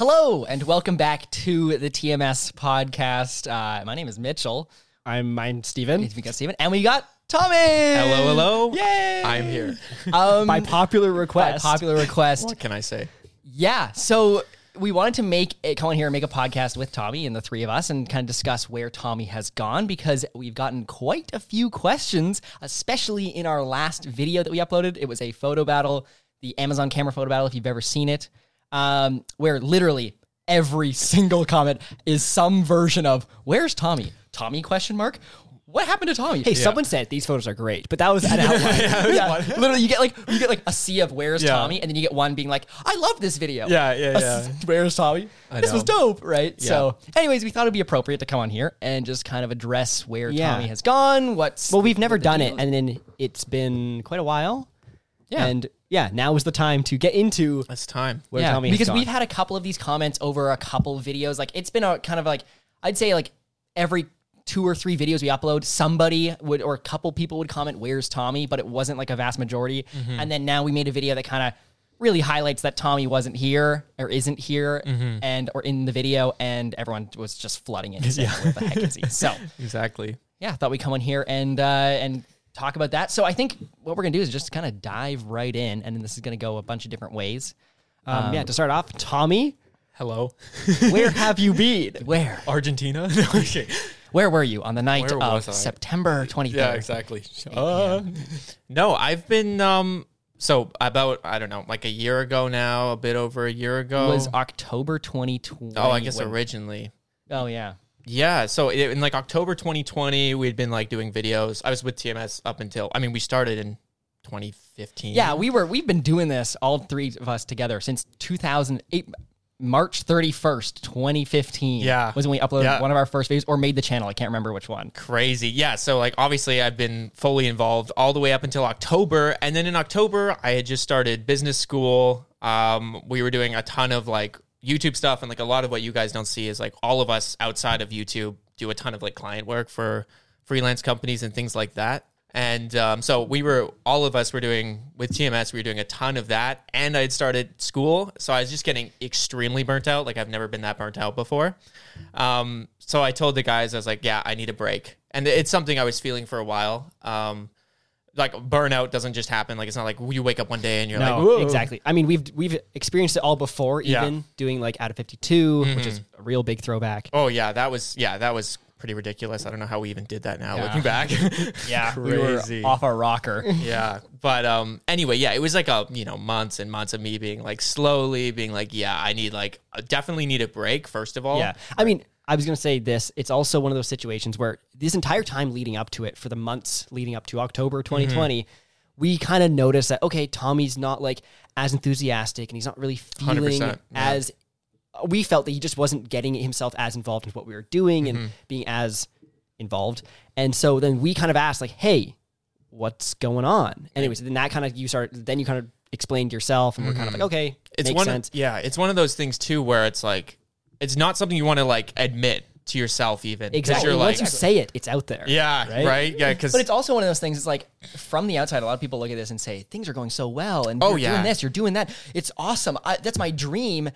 Hello and welcome back to the TMS podcast. Uh, my name is Mitchell. I'm mine, Steven. We got Steven, and we got Tommy. Hello, hello. Yay! I'm here. Um, By popular by request. popular request. What can I say? Yeah. So we wanted to make a, come on here and make a podcast with Tommy and the three of us and kind of discuss where Tommy has gone because we've gotten quite a few questions, especially in our last video that we uploaded. It was a photo battle, the Amazon camera photo battle, if you've ever seen it, um, where literally every single comment is some version of "Where's Tommy?" Tommy question mark. What happened to Tommy? Hey, someone said these photos are great, but that was an outline. yeah, literally, you get like you get like a sea of "Where's Yeah. Tommy," and then you get one being like, "I love this video." Yeah, yeah, A yeah. s- Where's Tommy? this was know. dope, right? So, anyways, we thought it'd be appropriate to come on here and just kind of address where Yeah. Tommy has gone. What's well, we've never done deal it, is. and then it's been quite a while. Yeah. And yeah, now is the time to get into It's time. where yeah, Tommy has because gone. we've had a couple of these comments over a couple of videos. Like it's been a kind of like I'd say like every two or three videos we upload, somebody would or a couple people would comment, "Where's Tommy?" But it wasn't like a vast majority. Mm-hmm. And then now we made a video that kind of really highlights that Tommy wasn't here or isn't here Mm-hmm. and or in the video, and everyone was just flooding it. and saying, Where the heck is he? So Exactly. yeah, I thought we'd come on here and uh, and talk about that. So I think what we're gonna do is just kind of dive right in, and then this is gonna go a bunch of different ways. um, yeah, to start off, Tommy, Hello. where have you been? Where? Argentina? No, okay. Where were you on the night Where of? September 23rd? Yeah, exactly. Uh, no, I've been um so about I don't know, like a year ago now, a bit over a year ago. It was October 2020. oh, I guess when- originally. Oh, yeah. Yeah, so it, in like October 2020, we'd been like doing videos. I was with TMS up until I mean, we started in 2015. Yeah, we were, we've been doing this, all three of us together, since 2008. March 31st, 2015. Yeah. Was when we uploaded Yeah. one of our first videos or made the channel. I can't remember which one. crazy. Yeah. So like obviously I've been fully involved all the way up until October. And then in October I had just started business school. Um, we were doing a ton of like YouTube stuff and like a lot of what you guys don't see is like all of us outside of YouTube do a ton of like client work for freelance companies and things like that. And um, so we were, all of us were doing with TMS, we were doing a ton of that. And I had started school. So I was just getting extremely burnt out. Like I've never been that burnt out before. Um, so I told the guys, I was like, yeah, I need a break. And it's something I was feeling for a while. Um, like burnout doesn't just happen. Like it's not like you wake up one day and you're like, Whoa. exactly. I mean, we've we've experienced it all before, Yeah. even doing like out of 52, which is a real big throwback. oh yeah, that was, yeah, that was pretty ridiculous. I don't know how we even did that now Yeah. looking back. Yeah. We were Crazy. off our rocker. yeah but um anyway yeah it was like a you know months and months of me being like slowly being like yeah i need like I definitely need a break first of all Yeah. I mean, I was going to say this. It's also one of those situations where this entire time leading up to it, for the months leading up to October 2020, we kind of noticed that, okay, Tommy's not like as enthusiastic and he's not really feeling yeah. as we felt that he just wasn't getting himself as involved in what we were doing Mm-hmm. and being as involved. And so then we kind of asked, like, hey, what's going on? Anyways, then that kind of, you start, then you kind of explained yourself and we're kind of like, okay, Mm-hmm. it's makes one sense. Yeah it's one of those things too where it's like it's not something you want to like admit to yourself even 'Cause Exactly. you're like Once like you say it, it's out there. yeah right? right, yeah because But it's also one of those things. It's like from the outside, a lot of people look at this and say things are going so well, and Oh, you're yeah. doing this, you're doing that. It's awesome. I, that's my dream.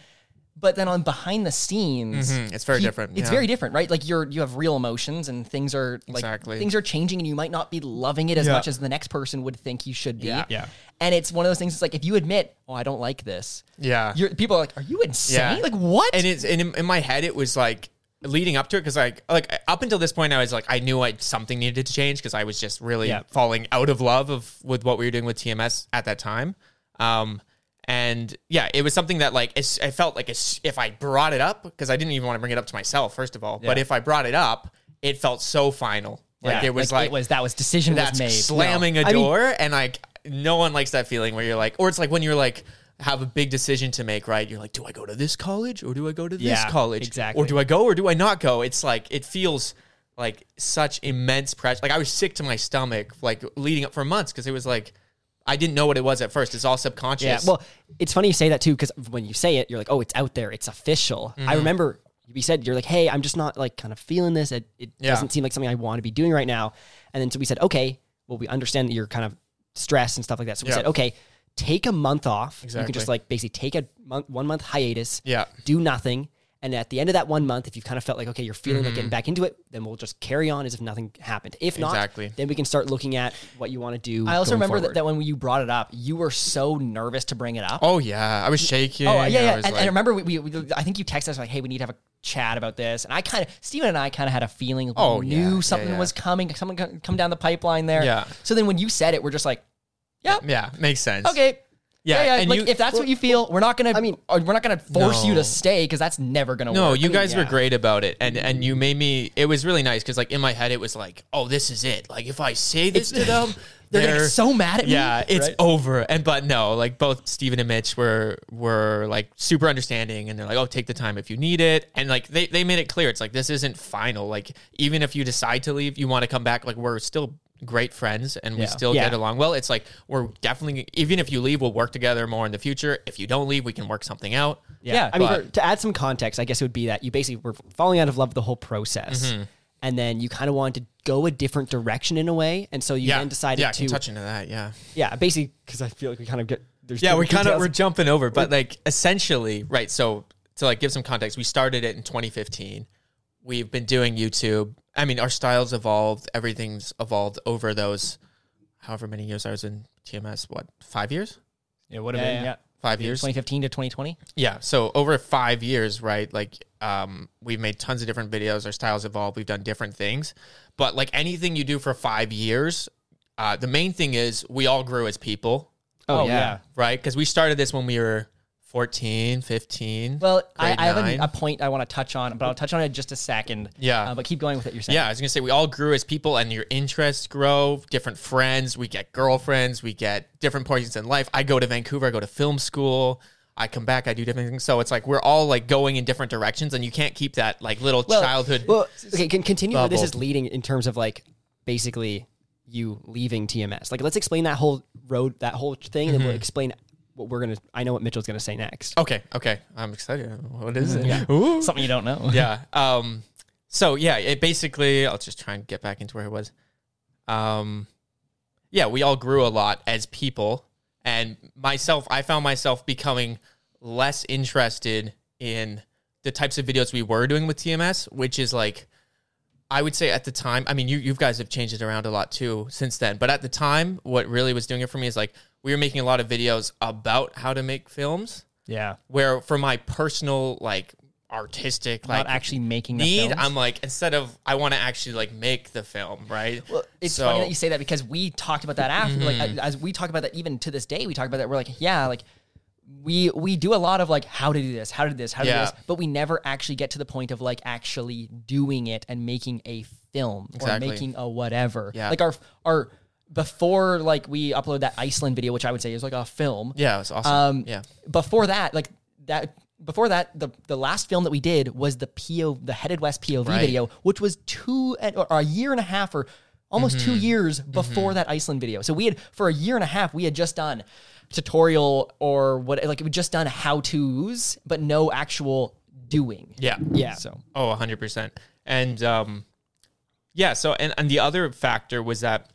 But then on behind the scenes, Mhm, it's very different, It's yeah. very different, right? Like you're you have real emotions, and things are like Exactly. things are changing, and you might not be loving it as Yeah. much as the next person would think you should be. Yeah. Yeah. And it's one of those things. It's like if you admit, "Oh, I don't like this," yeah you're, people are like, "Are you insane? Yeah. Like what?" and it's and in, in my head it was like leading up to it because like like up until this point I was like I knew I something needed to change because I was just really Yeah. falling out of love of with what we were doing with TMS at that time. Um, and yeah, it was something that like it's, I felt like if I brought it up because I didn't even want to bring it up to myself first of all, but if I brought it up, it felt so final. Like Yeah, it was like, it was that was decision that's was made. slamming a I mean- door and like no one likes that feeling where you're like or it's like when you're like have a big decision to make right you're like do i go to this college or do i go to this Yeah, college exactly. or do i go or do i not go it's like it feels like such immense pressure like i was sick to my stomach like leading up for months because it was like i didn't know what it was at first it's all subconscious Yeah. Well, it's funny you say that too because when you say it, you're like, oh, it's out there, it's official. Mm-hmm. I remember you said you're like, hey, I'm just not like kind of feeling this. It, it Yeah. doesn't seem like something I want to be doing right now. And then so we said, okay, well, we understand that you're kind of stressed and stuff like that. So we Yeah. said, okay, take a month off. You can just like basically take a month, one month hiatus. Yeah. Do nothing. And at the end of that one month, if you've kind of felt like, okay, you're feeling like Mm-hmm. getting back into it, then we'll just carry on as if nothing happened. If not, Exactly. then we can start looking at what you want to do. I also remember that, that when you brought it up, you were so nervous to bring it up. Oh yeah, I was shaking. Oh yeah, I yeah. was And, and I remember we, we, we- I think you texted us like, "Hey, we need to have a chat about this." And I kind of, Steven and I kind of had a feeling. We Oh, knew yeah, yeah, something yeah. was coming, something come down the pipeline there. Yeah. So then when you said it, we're just like, "Yeah, yeah, makes sense. okay." Yeah, Yeah, yeah. and like, you- if that's what you feel, we're not gonna. I mean- mean, we're not gonna force you to stay because that's never gonna No, work. you I mean, guys were great about it, and and you made me. It was really nice because like in my head it was like, oh, this is it. Like if I say this to them, They're gonna get so mad at me. yeah, it's right? over. And but no, like both Steven and Mitch were were like super understanding, and they're like, oh, take the time if you need it, and like they they made it clear. It's like this isn't final. Like even if you decide to leave, you want to come back. Like we're still great friends and we Yeah. still Yeah. get along well. It's like we're definitely even if you leave, we'll work together more in the future. If you don't leave, we can work something out. Yeah, I mean, for, to add some context, I guess it would be that you basically were falling out of love with the whole process. Mm-hmm. And then you kind of wanted to go a different direction in a way. And so you Yeah, then decided yeah, I to, touch into that. Yeah. yeah, basically, because I feel like we kind of get, there's Yeah, we different kind of we're jumping over, but like essentially, right? So to like give some context, we started it in 2015. We've been doing YouTube. I mean, our styles evolved. Everything's evolved over those, however many years I was in TMS. What five years? It would have Yeah, been yeah. yeah. Five years. 2015 to 2020. Yeah. So over five years, right? Like, um, we've made tons of different videos. Our styles evolved. We've done different things, but like anything you do for five years, uh, the main thing is we all grew as people, Oh, Oh, yeah. yeah. right? Because we started this when we were 14, 15. Well, I, I have a, a point I want to touch on, but I'll touch on it in just a second. Yeah. Uh, but keep going with what you're saying. Yeah, I was gonna say we all grew as people, and your interests grow. Different friends, we get girlfriends, we get different points in life. I go to Vancouver, I go to film school. I come back, I do different things. So it's like we're all like going in different directions, and you can't keep that like little Well- childhood. Well, okay, can continue where this is leading in terms of like basically you leaving TMS. Like, let's explain that whole road, that whole thing, and then Mm-hmm. we'll explain what we're gonna. I know what Mitchell's gonna say next. okay, okay, I'm excited. What is it? Yeah. Ooh. Something you don't know. yeah. Um. So yeah, it basically, I'll just try and get back into where I was. Um. Yeah, we all grew a lot as people, and myself, I found myself becoming less interested in the types of videos we were doing with TMS, which is like. I would say at the time, I mean, you you guys have changed it around a lot too since then. But at the time, what really was doing it for me is like we were making a lot of videos about how to make films Yeah. where for my personal like artistic like Not actually making the need films. i'm like instead of i want to actually like make the film right Well, it's So- Mm-hmm. funny that you say that because we talked about that after, like as we talk about that even to this day, we talk about that. We're like, yeah, like we we do a lot of like how to do this, how to do this, how to Yeah. do this, but we never actually get to the point of like actually doing it and making a film Exactly. or making a whatever. Yeah. Like our our before like we upload that Iceland video, which I would say is like a film. yeah it was awesome Um, yeah Before that, like that. Before that, the the last film that we did was the PO, the Headed West POV Right. video, which was two or a year and a half or almost Mm-hmm. two years before that Iceland video. So we had for a year and a half we had just done tutorial or what like we just done how tos, but no actual doing. yeah Yeah. So oh 100% and um yeah so and, and the other factor was that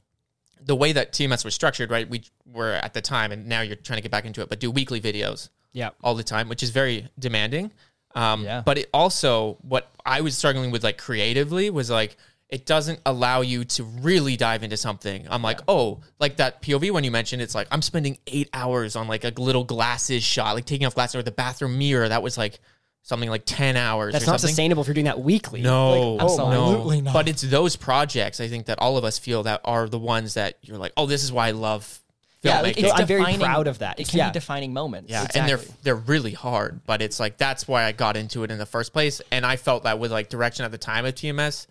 the way that tms was structured right we were at the time and now you're trying to get back into it but do weekly videos Yeah. all the time, which is very demanding. Um, Yeah. But it also, what I was struggling with, like creatively, was like it doesn't allow you to really dive into something. I'm like, oh, like that POV when you mentioned, it's like I'm spending eight hours on like a little glasses shot, like taking off glasses or the bathroom mirror. That was like something like ten hours. That's or not something. sustainable if you're doing that weekly. No, Like, oh absolutely no. not. But it's those projects I think that all of us feel that are the ones that you're like, oh, this is why I love yeah, like, it's I'm very defining- proud of that. It can Yeah. be defining moments. Yeah, Exactly. and they're they're really hard, but it's like that's why I got into it in the first place. And I felt that with like direction at the time of TMS,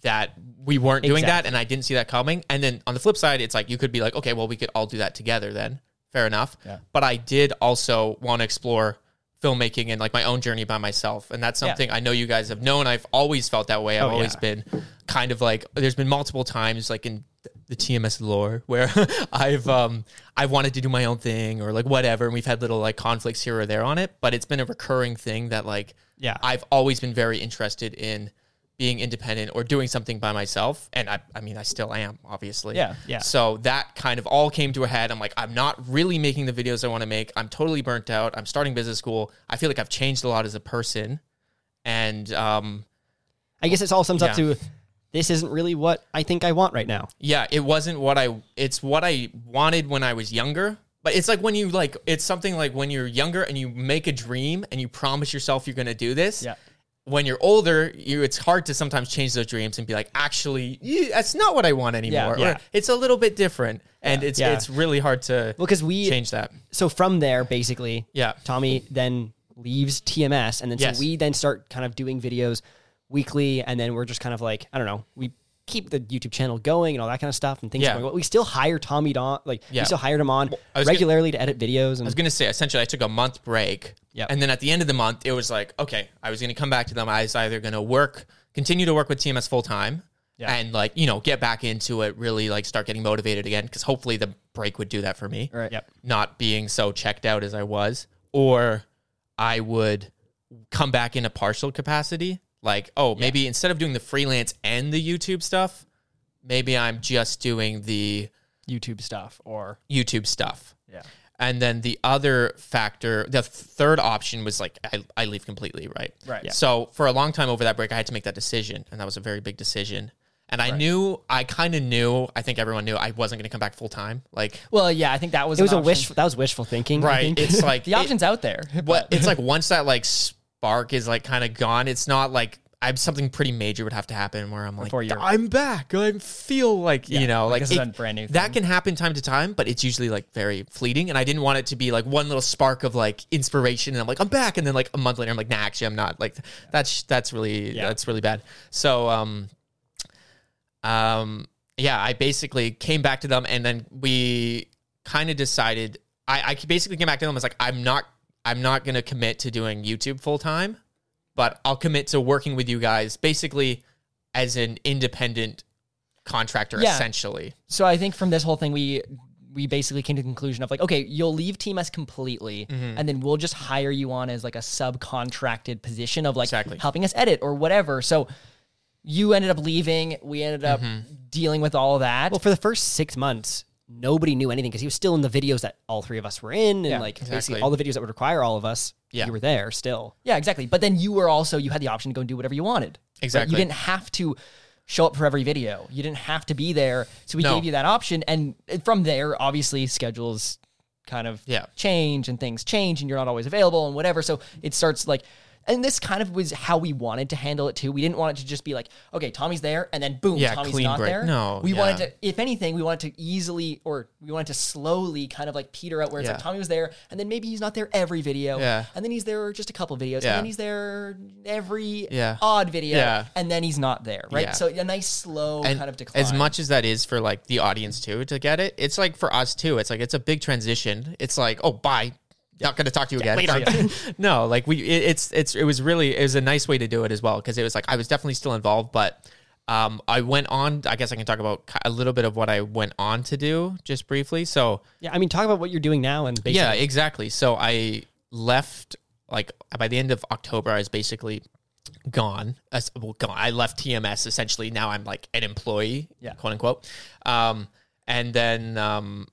that we weren't doing that, and I didn't see that coming. And then on the flip side, it's like you could be like, okay, well, we could all do that together then. Fair enough. Yeah. But I did also want to explore filmmaking and like my own journey by myself, and that's Yeah. something I know you guys have known. I've always felt that way. I've Oh, always yeah. been kind of like there's been multiple times like in the TMS lore where I've um I've wanted to do my own thing or like whatever and we've had little like conflicts here or there on it but it's been a recurring thing that like Yeah. I've always been very interested in being independent or doing something by myself. And I, I mean, I still am, obviously. Yeah, yeah. So that kind of all came to a head. I'm like, I'm not really making the videos I want to make. I'm totally burnt out. I'm starting business school. I feel like I've changed a lot as a person. And um, I guess it's all sums up to this isn't really what I think I want right now. yeah, it wasn't what I, it's what I wanted when I was younger. But it's like when you like, it's something like when you're younger and you make a dream and you promise yourself you're going to do this. Yeah. When you're older, you it's hard to sometimes change those dreams and be like, actually, yeah, that's not what I want anymore. Yeah. Or it's a little bit different, and it's Yeah. it's really hard to Well, because we change that. so from there basically, Yeah. Tommy then leaves TMS, and then Yes. so we then start kind of doing videos weekly, and then we're just kind of like I don't know, we keep the YouTube channel going and all that kind of stuff, and things. Yeah. Going well. We still hire Tommy Don, like Yeah. we still hired him on I was gonna- regularly to edit videos, and I was gonna say essentially I took a month break. Yep. And then at the end of the month, it was like, okay, I was gonna come back to them. I was either gonna work, continue to work with TMS full time, Yeah. and like you know get back into it, really like start getting motivated again. Because hopefully the break would do that for me. Right. Yep. Not being so checked out as I was, or I would come back in a partial capacity. Like, oh, maybe instead of doing the freelance and the YouTube stuff, maybe I'm just doing the YouTube stuff or YouTube stuff. yeah. And then the other factor, the third option was like I, I leave completely, right? Right. Yeah. So for a long time over that break, I had to make that decision, and that was a very big decision. And I knew, I kind of knew, I think everyone knew I wasn't going to come back full time. Like, Well, yeah, I think that was it was an a option. wish. That was wishful thinking, I right? think. It's like The option's out there. It, what it's like once that like spark is like kind of gone, it's not like I'm something pretty major would have to happen where I'm like, you're- I'm back. I feel like you know, like like this is it- a brand new That thing. can happen time to time, but it's usually like very fleeting. And I didn't want it to be like one little spark of like inspiration, and I'm like, I'm back, and then like a month later, I'm like, nah, actually, I'm not. Like that's that's really Yeah. that's really bad. So um, um, yeah, I basically came back to them, and then we kind of decided. I, I basically came back to them. I was like, I'm not, I'm not going to commit to doing YouTube full time, but I'll commit to working with you guys, basically as an independent contractor, Yeah. essentially. So I think from this whole thing, we we basically came to the conclusion of like, okay, you'll leave TMS completely, Mm-hmm. and then we'll just hire you on as like a subcontracted position of like Exactly. helping us edit or whatever. So you ended up leaving. We ended up Mm-hmm. dealing with all of that. Well, for the first six months, nobody knew anything because he was still in the videos that all three of us were in, and Yeah, like exactly. basically all the videos that would require all of us. Yeah. you were there still. yeah, exactly. But then you were also you had the option to go and do whatever you wanted. right? Exactly. You didn't have to show up for every video. You didn't have to be there. So we No. gave you that option, and uh, from there, obviously, schedules kind of Yeah. change and things change, and you're not always available and whatever. So it starts like. And this kind of was how we wanted to handle it too. We didn't want it to just be like, okay, Tommy's there, and then boom, Yeah, Tommy's clean not break. there. No, we yeah. wanted to, if anything, we wanted to easily, or we wanted to slowly kind of like peter out where it's Yeah. like Tommy was there, and then maybe he's not there every video, Yeah. and then he's there just a couple videos, Yeah. and then he's there every Yeah. odd video, Yeah. and then he's not there, right? Yeah. So a nice slow and kind of decline. as much as that is for like the audience too to get it it's like for us too it's like it's a big transition it's like oh bye not going to talk to you again later. no like we it, it's it's it was really it was a nice way to do it as well because it was like i was definitely still involved but um i went on i guess i can talk about a little bit of what i went on to do just briefly so Yeah, I mean, talk about what you're doing now, and basically, yeah, exactly. So I left like by the end of October. I was basically gone. As, well, gone. I left TMS essentially. Now I'm like an employee, Yeah. quote unquote. Um, and then um,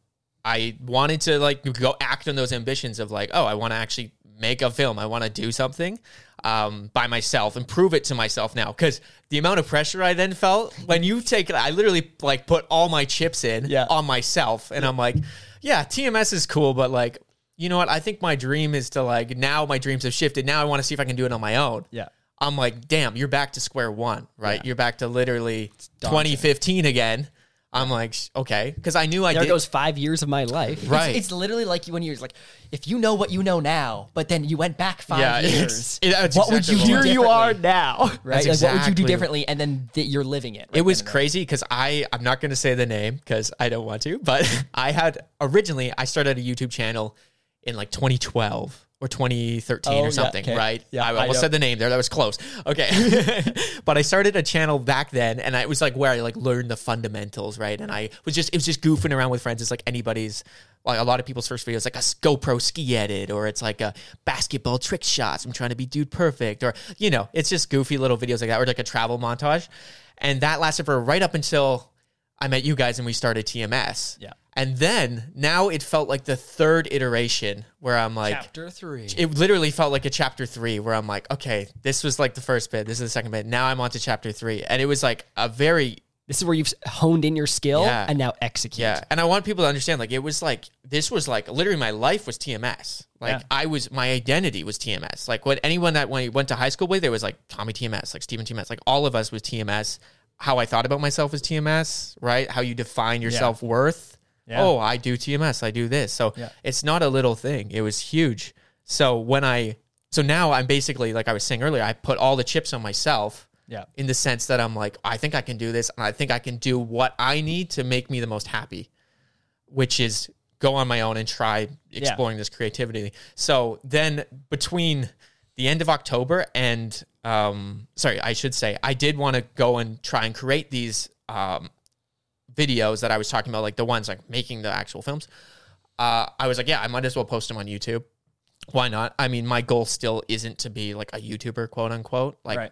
I wanted to like go act on those ambitions of like, oh, I want to actually make a film. I want to do something um, by myself and prove it to myself now. Because the amount of pressure I then felt when you take it, I literally like put all my chips in Yeah. on myself, and I'm like, yeah, TMS is cool, but like. You know what? I think my dream is to like now my dreams have shifted. Now I want to see if I can do it on my own. yeah, I'm like, damn, you're back to square one, right? You're back to literally 2015 again. I'm like, okay, because I knew I there did. goes five years of my life. right. It's, it's literally like you when you're like, if you know what you know now, but then you went back five Yeah, years, it- that's what would you do Here you are now. Right? That's Like, what would you do differently? And then th- you're living it. right it was then and there. crazy because I I'm not going to say the name because I don't want to, but I had originally I started a YouTube channel in like 2012 or 2013 Oh, or yeah, something, okay. right? Yeah, I I almost know. said the name there. That was close. Okay. but I started a channel back then and I, it was like where I like learned the fundamentals, right? And I was just, it was just goofing around with friends. It's like anybody's, like a lot of people's first videos, like a GoPro ski edit or it's like a basketball trick shots. I'm trying to be dude perfect or, you know, it's just goofy little videos like that or like a travel montage. And that lasted for right up until I met you guys and we started TMS. Yeah. And then now it felt like the third iteration where I'm like, Chapter three. it literally felt like a chapter three where I'm like, okay, this was like the first bit, this is the second bit. Now I'm on to chapter three. And it was like a very, This is where you've honed in your skill Yeah. and now execute. yeah. And I want people to understand like, it was like, this was like literally my life was TMS. Like, Yeah. I was, my identity was TMS. Like, what anyone that when went to high school with, there was like Tommy TMS, like Steven TMS, like all of us was TMS. How I thought about myself was TMS, right? How you define your Yeah. self worth. Yeah. Oh, I do TMS. I do this. So Yeah. it's not a little thing. It was huge. So when I, so now I'm basically, like I was saying earlier, I put all the chips on myself Yeah. in the sense that I'm like, I think I can do this and I think I can do what I need to make me the most happy, which is go on my own and try exploring this creativity. So then between the end of October and, um, sorry, I should say, I did want to go and try and create these um, videos that I was talking about, like the ones like making the actual films. Uh, I was like, yeah, I might as well post them on YouTube. Why not? I mean, my goal still isn't to be like a YouTuber, quote unquote. Like, Right.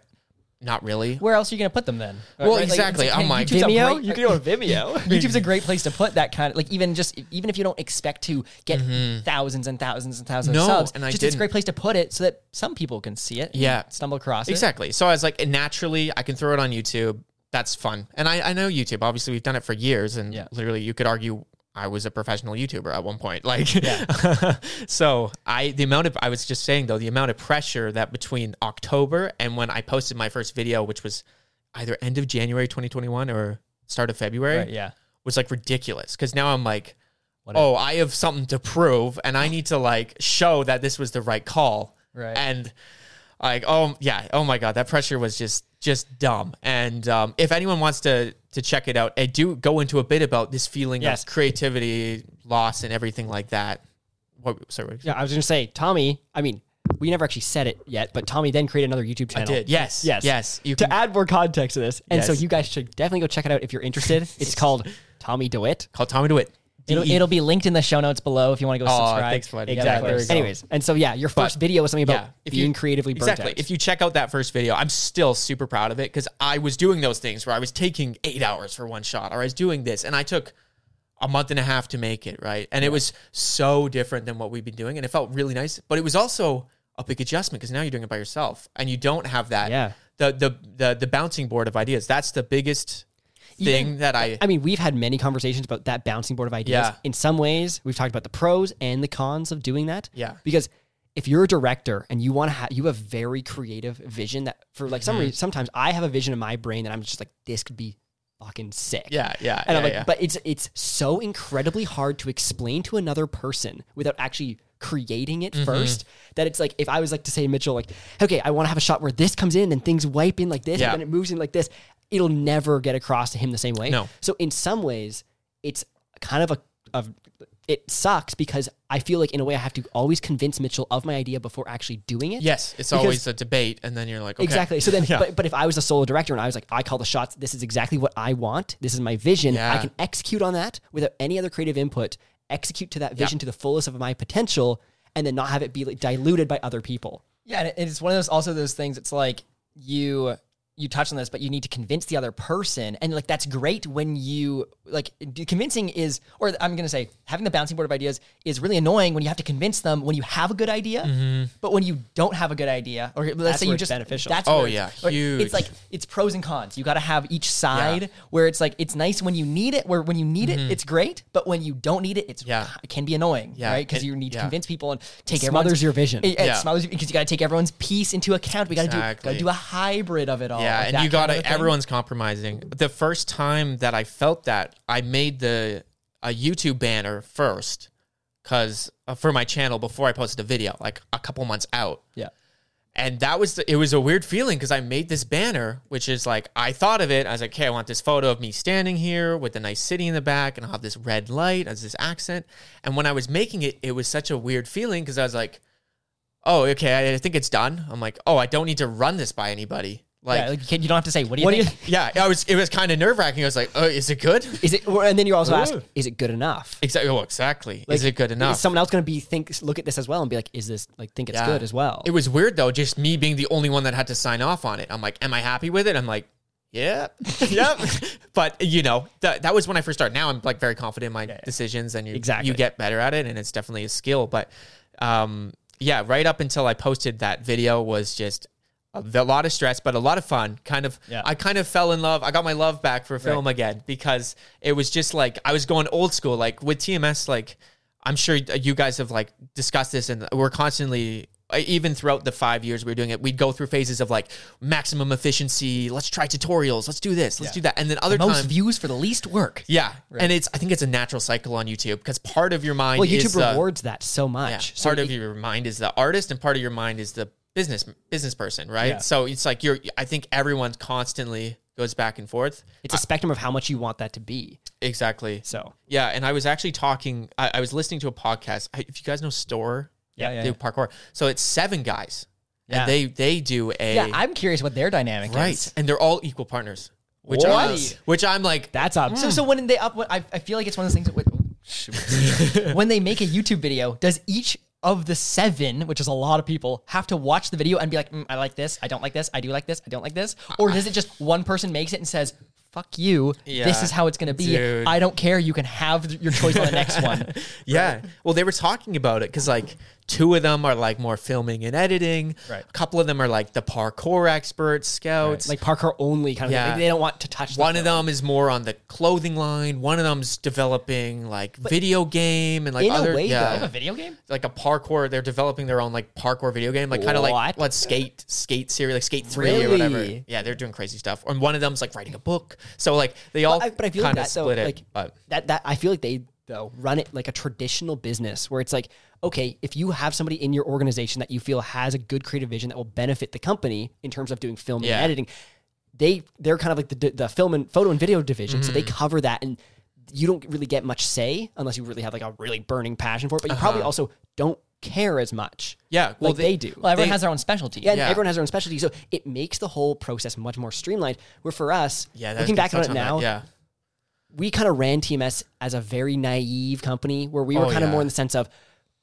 not really. Where else are you going to put them then? Well, Right, like, exactly. it's- I'm like- YouTube's a Vimeo? great- you can go to Vimeo. YouTube's a great place to put that kind of like even just even if you don't expect to get thousands and thousands and thousands Mm-hmm. No, of subs, and I just it's a didn't. great place to put it so that some people can see it. and Yeah. stumble across it. Exactly. So I was like, naturally, I can throw it on YouTube. That's fun. And I, I know YouTube. Obviously, we've done it for years. And Yeah. literally, you could argue I was a professional YouTuber at one point. Like, so I, the amount of, I was just saying though, the amount of pressure that between October and when I posted my first video, which was either end of January 2021 or start of February, Right, yeah. was like ridiculous. Cause now I'm like, oh, I have something to prove and I need to like show that this was the right call. Right. And like, oh yeah, oh my god, that pressure was just just dumb. And um, if anyone wants to to check it out, I do go into a bit about this feeling Yes. of creativity loss and everything like that. What? Sorry, what- Yeah, I was going to say, Tommy, I mean, we never actually said it yet, but Tommy then created another YouTube I channel. did. Yes, Yes. yes. You To add more context to this. And so Yes. you guys should definitely go check it out if you're interested. It's called Tommy DeWitt. call Tommy DeWitt. It'll, it'll be linked in the show notes below if you want to go Aw, subscribe. thanks, buddy. Yeah, Exactly. go. Anyways, and so yeah, your first video was something about yeah, if being you- creatively burnt exactly. out. If you check out that first video, I'm still super proud of it because I was doing those things where I was taking eight hours for one shot, or I was doing this, and I took a month and a half to make it right, and it was so different than what we've been doing, and it felt really nice. But it was also a big adjustment because now you're doing it by yourself, and you don't have that. Yeah. The the the the bouncing board of ideas. That's the biggest thing that I. I mean, we've had many conversations about that bouncing board of ideas. Yeah. In some ways, we've talked about the pros and the cons of doing that. Yeah. Because if you're a director and you want to have, you have very creative vision that for like some Mm-hmm. reason, sometimes I have a vision in my brain that I'm just like, this could be fucking sick. Yeah, yeah, And I'm like, yeah. but it's it's so incredibly hard to explain to another person without actually creating Mm-hmm. it first that it's like if I was like to say Mitchell like okay I want to have a shot where this comes in and things wipe in like this Yeah. and then it moves in like this it'll never get across to him the same way No. so in some ways it's kind of a of it sucks because I feel like in a way I have to always convince Mitchell of my idea before actually doing it yes, it's Because- always a debate, and then you're like, okay. Exactly. So then, Yeah. but, but if I was a solo director and I was like, I call the shots, this is exactly what I want, this is my vision, Yeah. I can execute on that without any other creative input, execute to that vision to the fullest of my potential, and then not have it be like, diluted by other people. Yeah, and it's one of those also those things. It's like you you touched on this, but you need to convince the other person, and like that's great when you like convincing is, or I'm gonna say having the bouncing board of ideas is really annoying when you have to convince them when you have a good idea, but when you don't have a good idea, or let's That's say you it's just beneficial. That's Oh, where yeah, it's- or huge. It's like it's pros and cons. You got to have each side Yeah. where it's like it's nice when you need it, where when you need it, it's great, but when you don't need it, it's Mm-hmm. Yeah. it can be annoying, Yeah, right? Because it- you need to yeah. convince people and take Smothers everyone's your vision. It, it Yeah. smothers because you got to take everyone's piece into account. We got to do got Exactly. to do a hybrid of it all. Yeah, like and you got of a to everyone's compromising. The first time that I felt that, I made the a YouTube banner first cuz uh, for my channel before I posted a video like a couple months out. Yeah. And that was the, it was a weird feeling because I made this banner, which is like I thought of it. I was like, okay, I want this photo of me standing here with a nice city in the back, and I'll have this red light as this accent. And when I was making it, it was such a weird feeling because I was like, oh, okay, I think it's done. I'm like, oh, I don't need to run this by anybody. Like, yeah, like you, can't- you don't have to say what do you What do you? yeah, I was. It was kind of nerve wracking. I was like, oh, is it good? Is it? And then you also ask, is it good enough? Exactly. Oh, exactly. Like, is it good enough? Is someone else going to be think look at this as well and be like, is this like think it's Yeah. good as well? It was weird though, just me being the only one that had to sign off on it. I'm like, am I happy with it? I'm like, yeah, yep. but you know, that that was when I first started. Now I'm like very confident in my decisions, and you Exactly. you get better at it, and it's definitely a skill. But um, yeah, right up until I posted that video was just. A lot of stress, but a lot of fun. Kind of, Yeah. I kind of fell in love. I got my love back for film again because it was just like I was going old school. Like with TMS, like I'm sure uh, you guys have like discussed this, and we're constantly uh, even throughout the five years we were doing it, we'd go through phases of like maximum efficiency. Let's try tutorials. Let's do this. Let's do that. And then other Most times, views for the least work. yeah. And it's I think it's a natural cycle on YouTube because part of your mind well, YouTube is the, rewards that so yeah, much. So part of your mind is the artist, and part of your mind is the business business person, right? Yeah. So it's like you're. I think everyone constantly goes back and forth. it's a spectrum of how much you want that to be. Exactly. So Yeah, and I was actually talking. I, I was listening to a podcast. I, if you guys know Storror, Yeah, yeah, do yeah. parkour. So it's seven guys, Yeah. and they they do a Yeah, I'm curious what their dynamic right, is. Right, and they're all equal partners. Which What? I'm, which I'm like, that's up. So, hmm. so when they up, I, I feel like it's one of those things that when, when they make a YouTube video, does each of the seven, which is a lot of people, have to watch the video and be like, mm, I like this, I don't like this, I do like this, I don't like this? Or does it just one person makes it and says, fuck you, this is how it's going to be. dude. I don't care, you can have your choice on the next one. yeah. Well, they were talking about it because like two of them are like more filming and editing. Right. A couple of them are like the parkour experts, scouts. like parkour only kind of Yeah. thing. They don't want to touch the One of them is more on the clothing line. One of them's developing like video game and like in a other way, yeah. though- Have a video game? like a parkour. They're developing their own like parkour video game, like kind of like What? let's skate, skate series, like Skate Three or whatever. Yeah, they're doing crazy stuff. And one of them's like writing a book. So like they all But I, but I feel like kind of that though, it. like but that that I feel like they though run it like a traditional business where it's like okay if you have somebody in your organization that you feel has a good creative vision that will benefit the company in terms of doing film Yeah. and editing they they're kind of like the the film and photo and video division so they Mm-hmm. cover that and you don't really get much say unless you really have like a really burning passion for it but you probably also don't care as much yeah, Uh-huh. well like they, do Well, everyone They- has their own specialty. yeah, Yeah. everyone has their own specialty, so it makes the whole process much more streamlined. Where for us, yeah. looking back on it touch now, that. yeah, we kind of ran TMS as a very naive company where we were Oh, kind of yeah. more in the sense of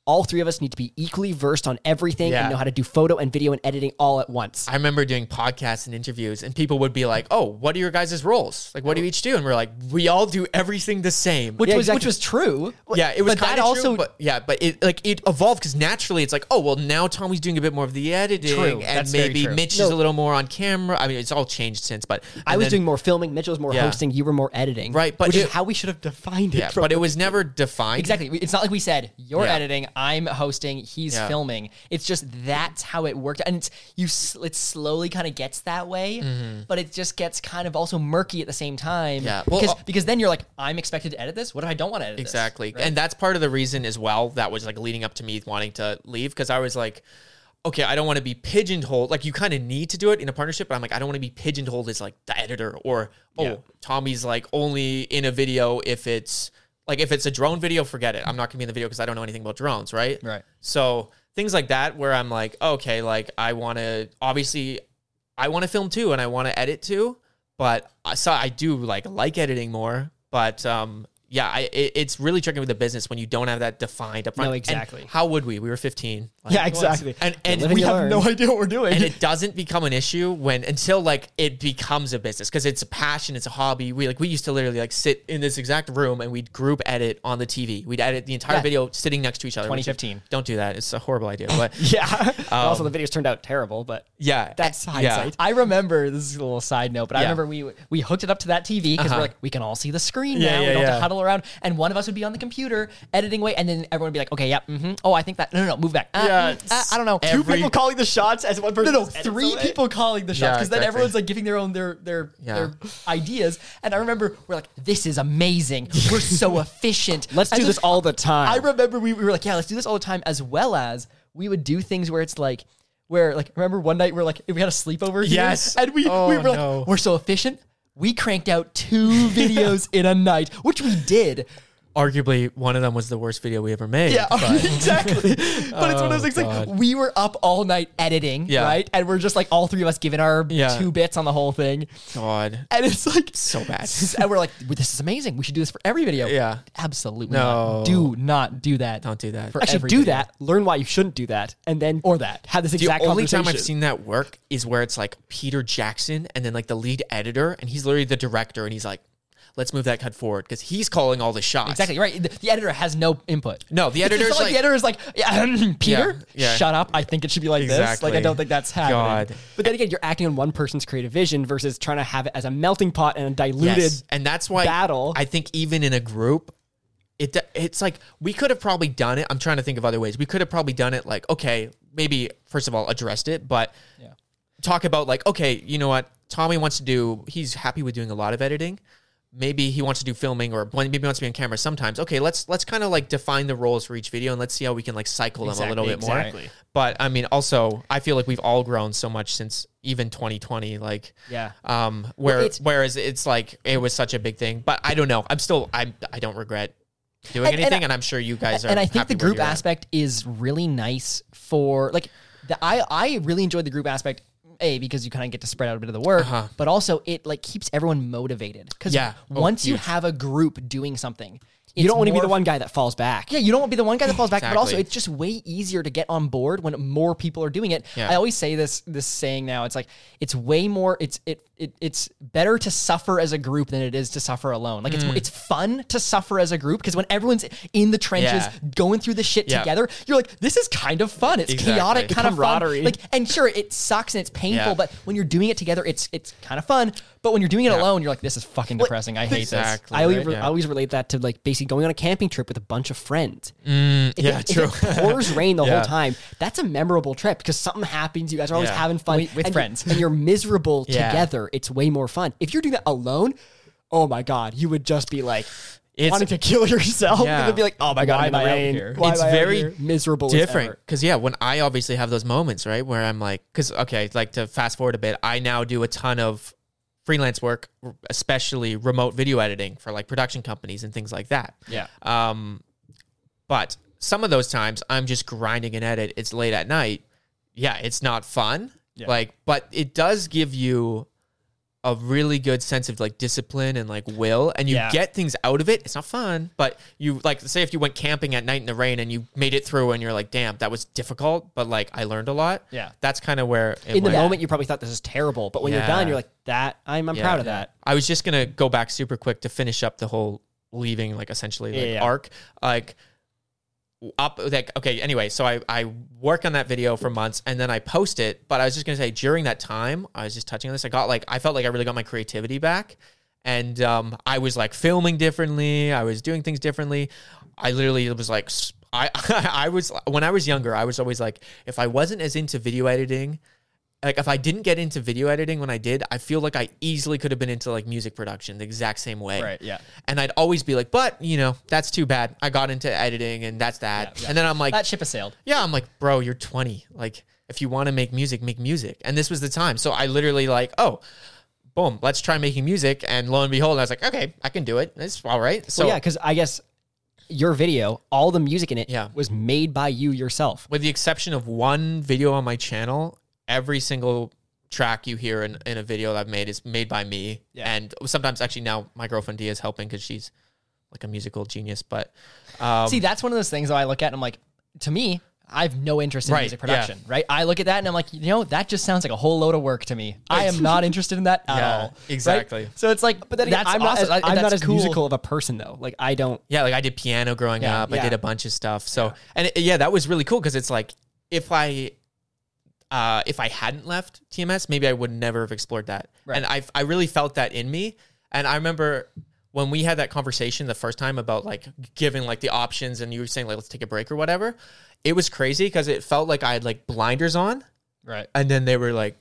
all three of us need to be equally versed on everything Yeah. and know how to do photo and video and editing all at once. I remember doing podcasts and interviews, and people would be like, "Oh, what are your guys' roles? Like, what do you each do?" And we're like, "We all do everything the same." Which Yeah, was exactly. which was true. yeah, it was but that kind of also- true, but yeah, but it like it evolved because naturally it's like, oh well, now Tommy's doing a bit more of the editing, True, and that's very maybe true. Mitch No. is a little more on camera. I mean, it's all changed since, but I and was then- doing more filming, Mitchell was more Yeah. hosting, you were more editing. Right, but which is it- how we should have defined it. yeah, but it was never defined Exactly. It's not like we said you're Yeah. editing, I'm hosting, he's Yeah. filming. It's just that's how it worked, and it's you. It slowly kind of gets that way, but it just gets kind of also murky at the same time. Mm-hmm. Yeah. Well, because uh, because then you're like, I'm expected to edit this. What if I don't want to edit this? Exactly. Right? And that's part of the reason as well that was like leading up to me wanting to leave because I was like, okay, I don't want to be pigeonholed. Like you kind of need to do it in a partnership, but I'm like, I don't want to be pigeonholed as like the editor or oh, Yeah. Tommy's like only in a video if it's like if it's a drone video, forget it. I'm not gonna be in the video because I don't know anything about drones, right? Right. So things like that where I'm like, okay, like I want to obviously I want to film too and I want to edit too, but I so I do like like editing more, but um yeah, I, it, it's really tricky with the business when you don't have that defined upfront. No, And exactly. how would we? We were 15. Like, Yeah, exactly. And and we have learn. no idea what we're doing. and it doesn't become an issue when until like it becomes a business because it's a passion, it's a hobby. We like we used to literally like sit in this exact room and we'd group edit on the TV. We'd edit the entire Yeah. video sitting next to each other. which is- 2015. Don't do that. It's a horrible idea. But yeah. also, Um, the videos turned out terrible, but yeah, That's yeah. hindsight. I remember this is a little side note, but I remember we we hooked it up to that TV because Uh-huh. we're like we can all see the screen Yeah, now. we yeah, don't have yeah. to huddle around, and one of us would be on the computer editing away, and then everyone would be like, okay, yeah, mm-hmm. oh, I think that no, no, no, move back. Uh, Yeah, mm, uh, I don't know. Two people calling the shots as one person. no, no, three people calling the shots Yeah, because then exactly. everyone's like giving their own their their Yeah. their ideas. And I remember we're like, this is amazing. We're so efficient. Let's And do this all the time. I remember we, we were like, yeah, let's do this all the time, as well as we would do things where it's like, where like, remember one night we are like, we had a sleepover here, Yes. and we, Oh, we were like, no. we're so efficient. We cranked out two videos in a night, which we did. Arguably one of them was the worst video we ever made. Yeah, but- exactly. But it's one of oh, those Oh, things like God. we were up all night editing, Yeah. right? And we're just like all three of us giving our Yeah. two bits on the whole thing. God, And it's like so bad. and we're like, this is amazing. We should do this for every video. Yeah. Absolutely No. not. Do not do that. Don't do that. For Actually, do video. that. Learn why you shouldn't do that, and then Or that. have this exact The only time I've seen that work is where it's like Peter Jackson and then like the lead editor, and he's literally the director, and he's like, "Let's move that cut forward" because he's calling all the shots. Exactly right. The, the editor has no input. No, the It's editor's like, like, the editor is like, Peter, Yeah, yeah. shut up. I think it should be like this. Like I don't think that's happening. God. But then again, you're acting on one person's creative vision versus trying to have it as a melting pot and a diluted. yes, and that's why battle. I think even in a group. It, it's like we could have probably done it. I'm trying to think of other ways. We could have probably done it like, okay, maybe first of all addressed it, but Yeah. talk about like, okay, you know what? Tommy wants to do, he's happy with doing a lot of editing. Maybe he wants to do filming or maybe he wants to be on camera sometimes. Okay, let's let's kind of like define the roles for each video and let's see how we can like cycle them a little bit more. But I mean, also, I feel like we've all grown so much since even 2020. Like, Yeah. um, where it's- whereas it's like it was such a big thing. But I don't know. I'm still I I don't regret doing And- and anything, I- and, I'm sure you guys are. and I think happy the group you're at. aspect is really nice for like the I I really enjoyed the group aspect. A because you kind of get to spread out a bit of the work, Uh-huh. but also it like keeps everyone motivated. Because Yeah. Oh, once you huge. have a group doing something, You don't want to be the one guy that falls back. Yeah, you don't want to be the one guy that falls back, but also it's just way easier to get on board when more people are doing it. Yeah. I always say this this saying now. It's like it's way more. It's it, it it's better to suffer as a group than it is to suffer alone. Like it's hmm. it's fun to suffer as a group because when everyone's in the trenches Yeah. going through the shit Yeah. together, you're like, this is kind of fun. It's Exactly. chaotic, The kind of fun. Like, and sure, it sucks and it's painful, but when you're doing it together, it's it's kind of fun. But when you're doing it alone, you're like, this is fucking depressing. I hate Exactly. I always, Right. I always relate that to like basically going on a camping trip with a bunch of friends. Mm, If yeah, it, true. If it pours rain the Yeah. whole time, that's a memorable trip because something happens. You guys are always Yeah. having fun With- with and friends. you- and you're miserable Yeah. together. It's way more fun. If you're doing that alone, oh my god, you would just be like It's- wanting to kill yourself. Yeah. You'd be like, oh my god, Why I'm am in the out rain. here? Why It's am I out very here? miserable. different because yeah when i obviously have those moments right where i'm like because okay like to fast forward a bit i now do a ton of freelance work especially remote video editing for like production companies and things like that Yeah. um but some of those times i'm just grinding an edit it's late at night yeah it's not fun Yeah. like but it does give you a really good sense of like discipline and like will and you Yeah. get things out of it it's not fun but you like say if you went camping at night in the rain and you made it through and you're like damn that was difficult but like i learned a lot Yeah. that's kind of where it In the went. moment, you probably thought this is terrible, but when you're Yeah. done, you're like, that. I'm, I'm Yeah. proud of that. I was just gonna go back super quick to finish up the whole leaving, like essentially like Yeah, yeah. arc. Like up like okay, anyway, so I, I work on that video for months and then I post it. But I was just gonna say during that time, I was just touching on this, I got like I felt like I really got my creativity back. And um, I was like filming differently. I was doing things differently. I literally was like, I, I was when I was younger. I was always like, if I wasn't as into video editing, like if I didn't get into video editing when I did, I feel like I easily could have been into like music production the exact same way. Right, yeah. And I'd always be like, but you know, that's too bad. I got into editing and that's that. Yeah, yeah. And then I'm like, that ship has sailed. yeah, I'm like, bro, you're 20. Like, if you want to make music, make music. And this was the time. So I literally like, oh, boom, let's try making music. And lo and behold, I was like, okay, I can do it. It's all right. So So yeah, because I guess your video, all the music in it, Yeah. was made by you yourself. with the exception of one video on my channel, every single track you hear in, in a video that I've made is made by me. Yeah. And sometimes actually now my girlfriend Dia is helping because she's like a musical genius. But um, See, that's one of those things that I look at and I'm like, to me, I have no interest in Right, music production, right? I look at that and I'm like, you know, that just sounds like a whole load of work to me. I am not interested in that at Yeah, all. right? exactly. So it's like, but Then that's I'm not awesome. as, I- I'm that's not as cool. musical of a person though. Like I don't. yeah, like I did piano growing Yeah, up. I did a bunch of stuff. So and it, yeah, that was really cool because it's like if I uh, if I hadn't left TMS, maybe I would never have explored that. Right. And I I really felt that in me. And I remember when we had that conversation the first time about like giving like the options, and you were saying like let's take a break or whatever. It was crazy because it felt like I had like blinders on, Right. and then they were like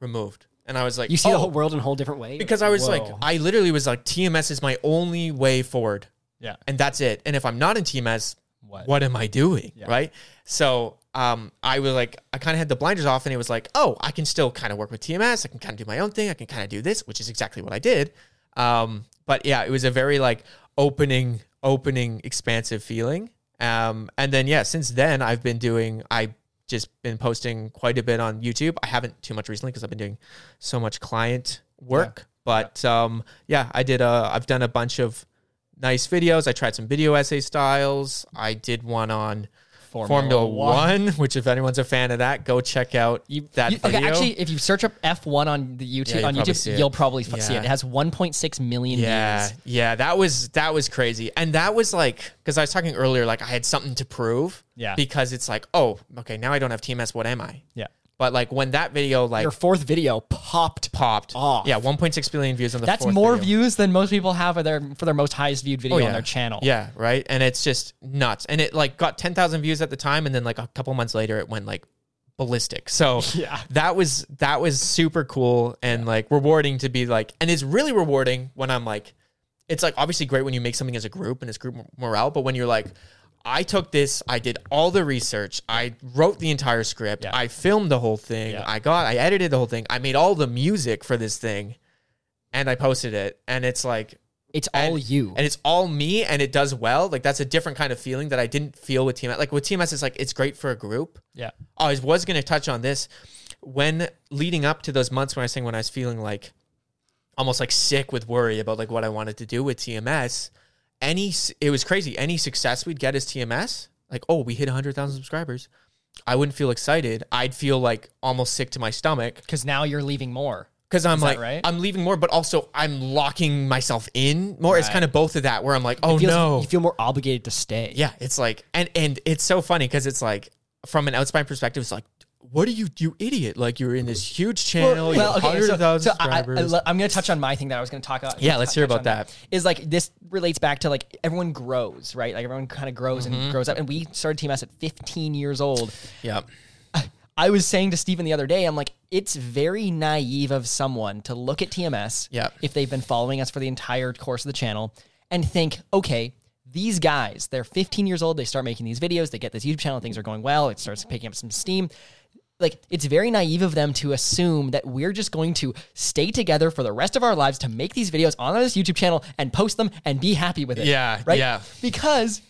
removed, and I was like, You see oh. the whole world in a whole different way. because I was like, I literally was like, TMS is my only way forward Yeah. and that's it. And if I'm not in TMS, What? what, am I doing? Yeah. Right. So um, I was like, I kind of had the blinders off, and it was like, oh, I can still kind of work with TMS. I can kind of do my own thing. I can kind of do this, which is exactly what I did. Um, but yeah, it was a very like opening opening, expansive feeling. Um, and then yeah, since then I've been doing I just been posting quite a bit on YouTube. I haven't too much recently because I've been doing so much client work. But um, yeah, I did a I've done a bunch of nice videos. I tried some video essay styles. I did one on Formula Formula, One. One. which if anyone's a fan of that, go check out that You- video. okay, actually, if you search up F1 on the YouTube you'll on YouTube, you'll probably f- see it. It has 1.6 million Yeah, views. yeah, that was that was crazy, and that was like because I was talking earlier, like I had something to prove. Yeah. Because it's like, oh, okay, now I don't have TMS. What am I? Yeah. But like when that video like Your fourth video popped. popped, off. yeah, 1.6 billion views on the. That's fourth more video. views than most people have for their for their most highest viewed video Oh, yeah. on their channel. Yeah, right. And it's just nuts, and it like got 10,000 views at the time, and then like a couple months later, it went like ballistic. So Yeah. that was that was super cool and like rewarding to be like, and it's really rewarding when I'm like, it's like obviously great when you make something as a group and it's group morale, but when you're like, I took this, I did all the research, I wrote the entire script, Yeah. I filmed the whole thing, Yeah. I got, I edited the whole thing, I made all the music for this thing, and I posted it, and it's like It's all and- you. and it's all me and it does well like that's a different kind of feeling that i didn't feel with tms like with tms it's like it's great for a group Yeah. oh, i was going to touch on this when leading up to those months when i was saying when i was feeling like almost like sick with worry about like what i wanted to do with tms any it was crazy any success we'd get as tms like oh we hit 100000 subscribers i wouldn't feel excited i'd feel like almost sick to my stomach Because now you're leaving more. because I'm Is like, right? I'm leaving more, but also I'm locking myself in more. It's kind of both of that where I'm like, oh feels- no, You feel more obligated to stay. yeah. It's like, and and it's so funny because it's like from an outside perspective, it's like, what are you, you idiot? Like you're in this huge channel, so, hundred thousand so I, I, subscribers. am going to touch on my thing that I was going to talk about. Yeah, let's hear about on that. Is like this relates back to like everyone grows, right? Like everyone kind of grows Mm-hmm. and grows up. And we started TMS at 15 years old. yeah, I was saying to Stephen the other day, I'm like, it's very naive of someone to look at TMS Yeah. if they've been following us for the entire course of the channel and think, okay, these guys, they're 15 years old, they start making these videos, they get this YouTube channel, things are going well, it starts picking up some steam. Like, it's very naive of them to assume that we're just going to stay together for the rest of our lives to make these videos on this YouTube channel and post them and be happy with it. Yeah, Right? yeah. Because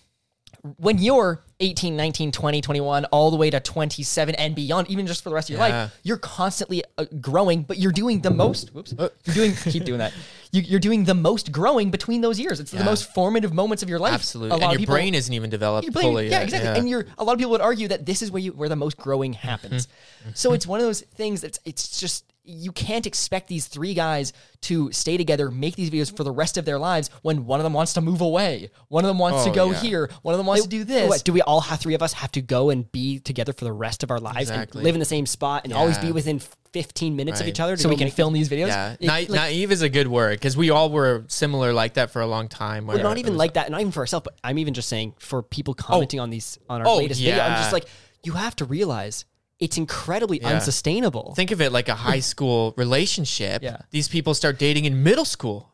when you're 18, 19, 20, 21, all the way to 27 and beyond, even just for the rest of your Yeah. life, you're constantly uh, growing, but you're doing the most. Whoops. Uh. You're doing, keep doing that. You, you're doing the most growing between those years. It's the most formative moments of your life. absolutely. A lot And your people- brain isn't even developed brain- fully. yeah, yet. exactly. And you're a lot of people would argue that this is where you where the most growing happens. Mm-hmm. so it's one of those things that's it's just you can't expect these three guys to stay together, make these videos for the rest of their lives when one of them wants to move away, one of them wants to Oh, go yeah. here, one of them wants to do this. What, do we all have three of us have to go and be together for the rest of our lives Exactly. and live in the same spot and always be within 15 minutes of each other to so we can make film these videos. yeah, It- Na- like- naive is a good word because we all were similar like that for a long time. We're not even was like that, not even for ourselves, but I'm even just saying for people oh. commenting on these on our Oh, latest video. I'm just like, you have to realize it's incredibly Yeah. unsustainable. Think of it like a high school relationship. Yeah. These people start dating in middle school.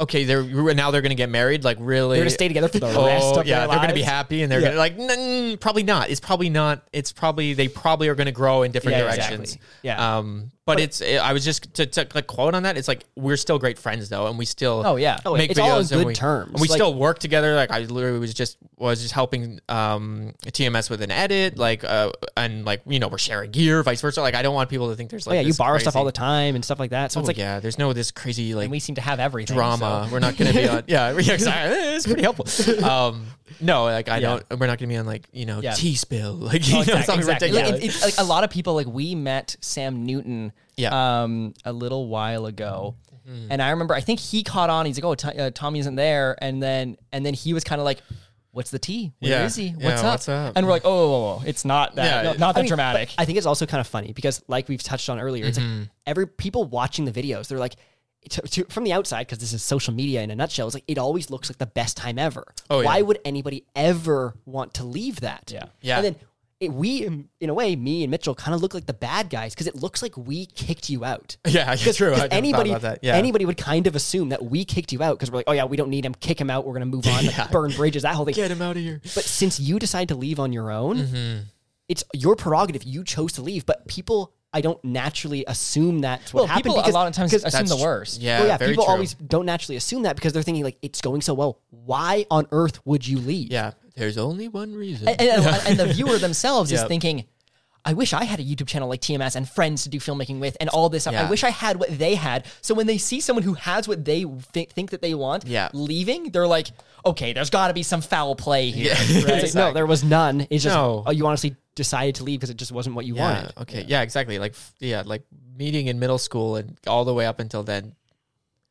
Okay, they're now they're going to get married. Like really, They're gonna stay together for the Oh, rest of yeah, their they're going to be happy, and they're Yeah. going to like "Mm, probably not. It's probably not. It's probably they probably are going to grow in different Yeah, directions. exactly. Yeah. Um, but, it's I was just to, to like quote on that. It's like we're still great friends though, and we still Oh, yeah. Oh, make it's all in videos and good we, terms. and we Like- still work together. Like I literally was just was just helping um TMS with an edit, like uh and like you know we're sharing gear, vice versa. Like I don't want people to think there's Oh like yeah, you this borrow stuff all the time and stuff like that. So Oh, it's like yeah, there's no this crazy like and we seem to have everything. drama. so- We're not going to be on. Yeah, yeah, exactly. It's pretty helpful. Um, no, like I Yeah. don't. We're not going to be on like you know Yeah. tea spill. Like you Oh, know, something exactly. ridiculous. Like, it- it's like a lot of people like we met Sam Newton Yeah. um a little while ago. Mm-hmm. And I remember I think he caught on. He's like, "Oh, T- uh, Tommy isn't there." And then and then he was kind of like, "What's the tea? Where is Yeah. he? Yeah, What's up?" what's up? And we're like, "Oh, whoa, whoa, whoa, it's not that Yeah, no, it- not that I mean, dramatic." but I think it's also kind of funny because, like we've touched on earlier, it's Mm-hmm. like every people watching the videos, they're like, to, to, from the outside, because this is social media in a nutshell, it's like it always looks like the best time ever. Oh, Why yeah. would anybody ever want to leave that? Yeah. Yeah. And then it, we, in in a way, me and Mitchell kind of look like the bad guys because it looks like we kicked you out. yeah, yeah, true. Because never anybody, about that. Yeah. anybody would kind of assume that we kicked you out because we're like, oh yeah, we don't need him. Kick him out. We're gonna move on. like, burn bridges. That whole thing. Get him out of here. But since you decide to leave on your own, Mm-hmm. it's your prerogative. You chose to leave, but people I don't naturally assume that's what Well, happened. people a lot of times because- assume the worst. Yeah, well, yeah, very people true. always don't naturally assume that because they're thinking like it's going so well. Why on earth would you leave? Yeah, there's only one reason. and, and, and the viewer themselves is thinking, I wish I had a YouTube channel like TMS and friends to do filmmaking with and all this stuff. I wish I had what they had. So when they see someone who has what they th- think that they want Yeah. leaving, they're like, okay, there's got to be some foul play here. Yeah. right? It's like, no, there was none. It's just No. oh, you honestly decided to leave because it just wasn't what you yeah, wanted. okay, yeah. exactly. Like yeah, like meeting in middle school and all the way up until then.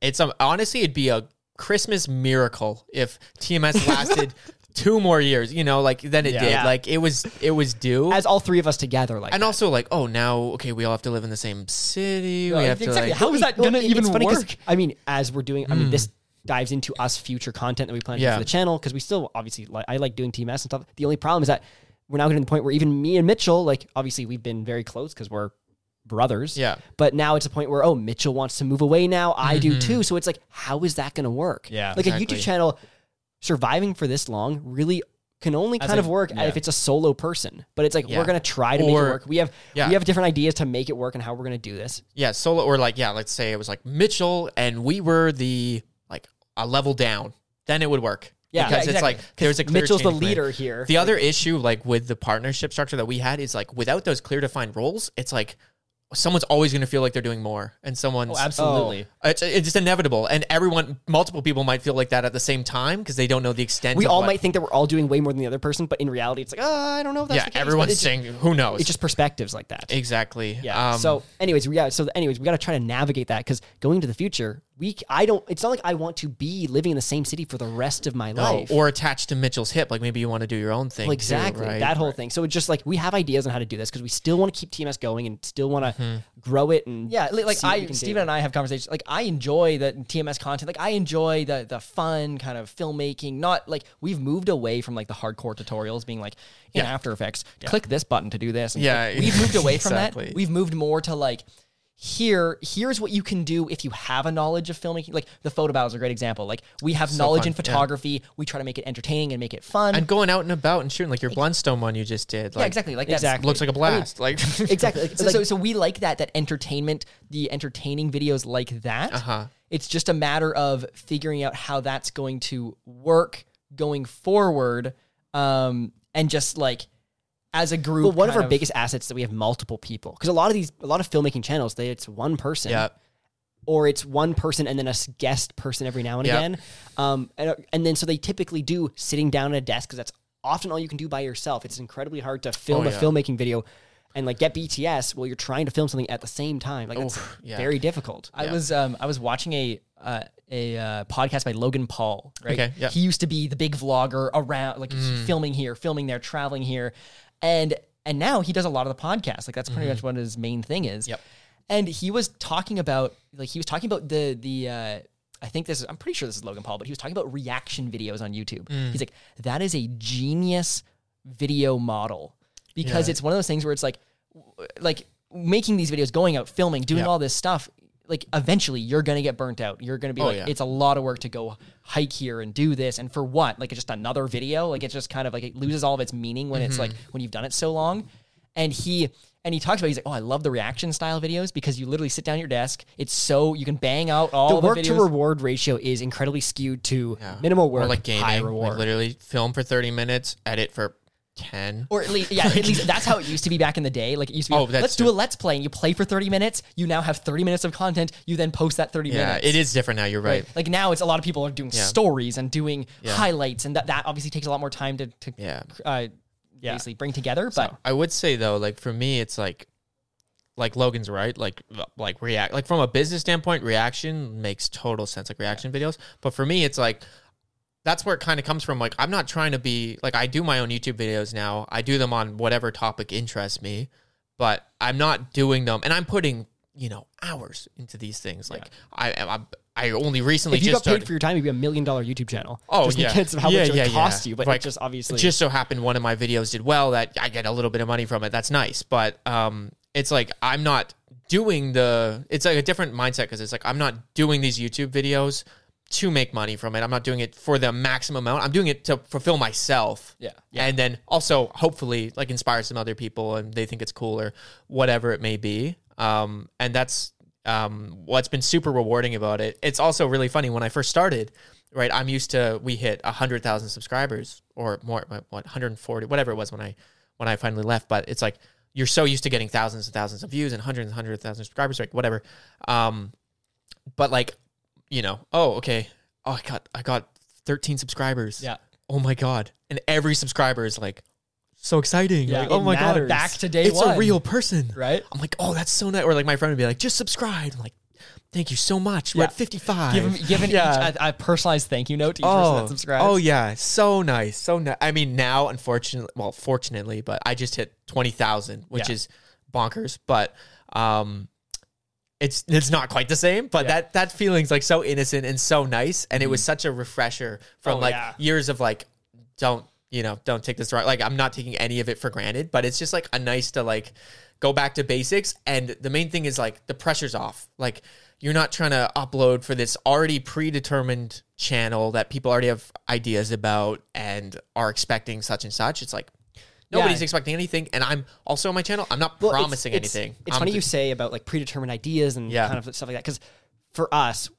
It's um, honestly, it'd be a Christmas miracle if TMS lasted two more years. You know, like then it Yeah. did. Yeah. Like it was, it was due. As all three of us together, like and that. also like, oh, now okay, we all have to live in the same city. Right, we have to like, How is that going to Well, even it's funny 'cause, work? I mean, as we're doing, I mean, this hmm. dives into us future content that we plan to do Yeah. for the channel because we still obviously like I like doing TMS and stuff. The only problem is that we're now getting to the point where even me and Mitchell, like obviously we've been very close because we're brothers. Yeah. But now it's a point where oh Mitchell wants to move away now. I do mm-hmm. too. So it's like how is that going to work? Yeah, Like a exactly. YouTube channel surviving for this long really can only kind a- of work yeah. if it's a solo person. But it's like Yeah. we're going to try to make it Or- work. We have yeah. we have different ideas to make it work and how we're going to do this. yeah, solo or like yeah, let's say it was like Mitchell and we were the like a level down. Then it would work. Yeah. because Yeah, it's like there's a clear Mitchell's the chain of command. leader here. The other issue, like with the partnership structure that we had, is like without those clear defined roles, it's like someone's always going to feel like they're doing more, and someone's Oh, absolutely. It's, it's just inevitable, and everyone, multiple people might feel like that at the same time because they don't know the extent. we all what- might think that we're all doing way more than the other person, but in reality, it's like, oh, I don't know if that's yeah, the case. everyone's saying, "Who knows?" it's just perspectives like that. exactly. Yeah. Um, so, anyways, we got so anyways, we got to try to navigate that because going to the future, we I don't. It's not like I want to be living in the same city for the rest of my oh, no, life. or attached to Mitchell's hip, like maybe you want to do your own thing. Well, too, exactly right? that whole thing. So it's just like we have ideas on how to do this because we still want to keep TMS going and still want to mm-hmm. grow it and Yeah, li- like see what we I, can Steven and I have conversations. Like I enjoy the TMS content. Like I enjoy the the fun kind of filmmaking. Not like we've moved away from like the hardcore tutorials, being like in Yeah. After Effects, click this button to do this. And, Yeah, like, we've moved away from exactly. that. We've moved more to like here. Here's what you can do if you have a knowledge of filmmaking. Like the photo battle is a great example. Like we have knowledge fun, in yeah. photography. We try to make it entertaining and make it fun. and going out and about and shooting like your Blundstone one you just did. Like, yeah, exactly. Like that's Exactly. Looks like a blast. like exactly. Like, so, like- so, so we like that that entertainment the entertaining videos like that Uh-huh. it's just a matter of figuring out how that's going to work going forward um and just like as a group But one of kind our biggest assets is that we have multiple people because a lot of these, a lot of filmmaking channels, they it's one person, yeah. or it's one person and then a guest person every now and Yeah. again, um, and, and then so they typically do sitting down at a desk because that's often all you can do by yourself. It's incredibly hard to film Oh, a yeah. filmmaking video and like get BTS while you're trying to film something at the same time. Like that's Oof, yeah. very difficult. I was um I was watching a uh, a uh, podcast by Logan Paul. Right, Okay, yeah. Mm. he used to be the big vlogger around, like filming here, filming there, traveling here, and and now he does a lot of the podcasts. Like that's pretty much what his main thing is. Mm-hmm. Yep. And he was talking about like he was talking about the the. Uh, I think this is. I'm pretty sure this is Logan Paul, but he was talking about reaction videos on YouTube. Mm. He's like, that is a genius video model because Yeah. it's one of those things where it's like, like making these videos, going out, filming, doing Yeah. all this stuff. Like eventually, you're gonna get burnt out. You're gonna be Oh, like, yeah. it's a lot of work to go hike here and do this, and for what? Like it's just another video. Like it's just kind of like it loses all of its meaning when it's like Mm-hmm. when you've done it so long. And he and he talks about he's like, oh, I love the reaction style videos because you literally sit down at your desk. It's so you can bang out all the the, work videos. to reward ratio is incredibly skewed to Yeah. minimal work, or like gaming, high like literally film for 30 minutes, edit for 10. Or at least, yeah, at least that's how it used to be back in the day. Like it used to be, Oh, that's let's do true. a let's play. And you play for 30 minutes. You now have 30 minutes of content. You then post that 30 Yeah, minutes. it is different now. You're right. Like now, it's a lot of people are doing Yeah. stories and doing Yeah. highlights, and that, that obviously takes a lot more time to, to Yeah. uh, basically bring together. But I would say though, like for me, it's like, like Logan's right. Like, like react, like from a business standpoint, reaction makes total sense. Like reaction videos, but for me, it's like that's where it kind of comes from. Like, I'm not trying to be like I do my own YouTube videos now. I do them on whatever topic interests me, but I'm not doing them, and I'm putting you know hours into these things. Like I, I, I only recently if you just got paid started. for your time, you'd be a million dollar YouTube channel. Oh, just yeah. because of how Yeah, much it yeah, would cost yeah. you, but Like, it just obviously It just so happened one of my videos did well that I get a little bit of money from it. That's nice. But um, it's like I'm not doing the. It's like a different mindset because it's like I'm not doing these YouTube videos to make money from it. I'm not doing it for the maximum amount. I'm doing it to fulfill myself. Yeah. And then also hopefully like inspire some other people and they think it's cool or whatever it may be. Um, and that's um, what's been super rewarding about it. It's also really funny when I first started, right? I'm used to we hit hundred thousand subscribers or more, what 140, whatever it was when I when I finally left. But it's like you're so used to getting thousands and thousands of views and hundreds and hundreds of thousands of subscribers, like whatever. Um, but like, you know, oh okay, oh I got I got 13 subscribers. Yeah. Oh my god, and every subscriber is like so exciting. Yeah, like, oh my mattered. god, Back to day it's one. a real person, Right? I'm like, oh, that's so nice. Or like my friend would be like, just subscribe. I'm like, thank you so much. We're Yeah. at 55. Give him, give an Yeah. each a, a personalized thank you note to each person that Oh, subscribes. oh yeah, so nice, so nice. I mean, now unfortunately, well, fortunately, but I just hit twenty thousand, which Yeah. is bonkers. But um, it's it's not quite the same. But Yeah. that that feeling's like so innocent and so nice, and it was such a refresher from Mm-hmm. Oh, like yeah. years of like, don't you know, don't take this right. Like I'm not taking any of it for granted, but it's just like a nice to like go back to basics. And the main thing is like the pressure's off. Like you're not trying to upload for this already predetermined channel that people already have ideas about and are expecting such and such. It's like nobody's Yeah. expecting anything, and I'm also on my channel. I'm not Well, it's- promising it's- anything. It's I'm funny you say about like predetermined ideas and Yeah. kind of stuff like that because for us,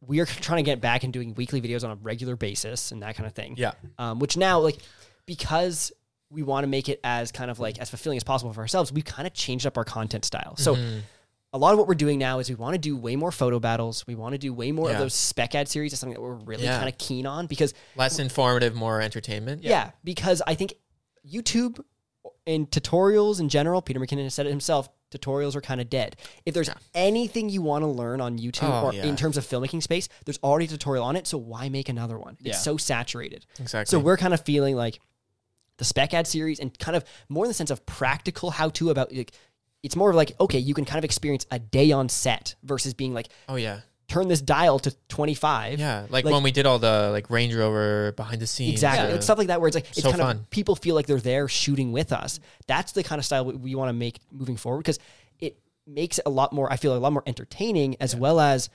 we are trying to get back and doing weekly videos on a regular basis and that kind of thing. Yeah. Um, which now, like, because we want to make it as kind of like as fulfilling as possible for ourselves, we've kind of changed up our content style. So. Mm-hmm. A lot of what we're doing now is we want to do way more photo battles. We want to do way more of Yeah. those spec ad series. It's something that we're really Yeah. kind of keen on because less informative, more entertainment. yeah. because I think YouTube and tutorials in general, Peter McKinnon has said it himself, tutorials are kind of dead. If there's anything you want to learn on YouTube Oh, or yeah. in terms of filmmaking space, there's already a tutorial on it, so why make another one? Yeah. It's so saturated. Exactly. So we're kind of feeling like the spec ad series and kind of more in the sense of practical how to about like it's more of like okay, you can kind of experience a day on set versus being like oh yeah, turn this dial to 25. yeah. Like, Like- when we did all the like Range Rover behind the scenes. Exactly. uh, It's stuff like that where it's like it's so kind fun. of people feel like they're there shooting with us. That's the kind of style we, we want to make moving forward because it makes it a lot more. I feel a lot more entertaining as well as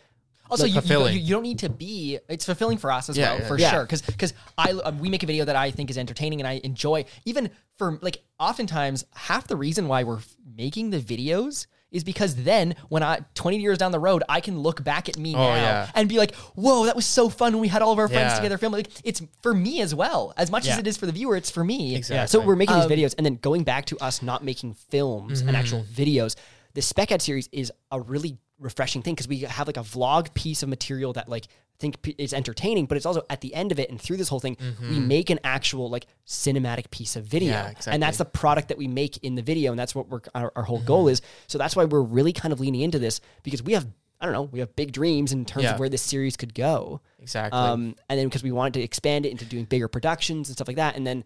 Also, you, you, fulfilling. you, you don't need to be. It's fulfilling for us as Yeah, well, yeah. for Yeah. sure. Because because I um, we make a video that I think is entertaining and I enjoy. Even for like, oftentimes half the reason why we're making the videos is because then when I 20 years down the road, I can look back at me now Oh, yeah. and be like, "Whoa, that was so fun when we had all of our friends Yeah. together filming." Like, it's for me as well, as much as it is for the viewer. It's for me. Exactly. So we're making Um, these videos, and then going back to us not making films and actual videos. The spec ad series is a really refreshing thing because we have like a vlog piece of material that like I think it's entertaining, but it's also at the end of it and through this whole thing, we make an actual like cinematic piece of video, Yeah, exactly. and that's the product that we make in the video, and that's what we're our, our whole goal is. So that's why we're really kind of leaning into this because we have I don't know we have big dreams in terms Yeah. of where this series could go. Exactly. Um, and then because we wanted to expand it into doing bigger productions and stuff like that, and then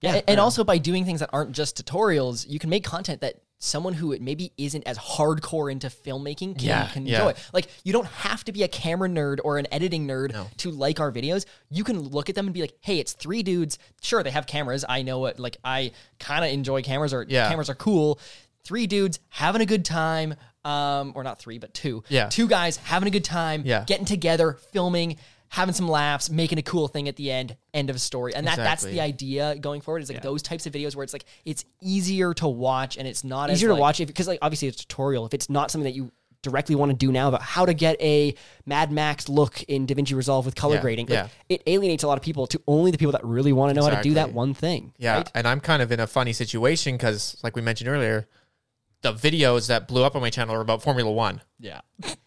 yeah, and, and also by doing things that aren't just tutorials, you can make content that someone who it maybe isn't as hardcore into filmmaking can, Yeah, can yeah. enjoy. Like you don't have to be a camera nerd or an editing nerd to like our videos. You can look at them and be like, "Hey, it's three dudes. Sure, they have cameras. I know it. Like I kind of enjoy cameras, or Yeah. cameras are cool. Three dudes having a good time." Um, or not three, but two. Yeah. Two guys having a good time, Yeah. getting together, filming, having some laughs, making a cool thing at the end, end of a story. And that that's the idea going forward is like those types of videos where it's like it's easier to watch and it's not easier as to like- watch if because like obviously it's a tutorial if it's not something that you directly want to do now about how to get a Mad Max look in DaVinci Resolve with color Yeah, grading like, yeah. it alienates a lot of people to only the people that really want to know how to do that one thing Yeah, right? and I'm kind of in a funny situation because, like we mentioned earlier, the videos that blew up on my channel are about Formula One. Yeah.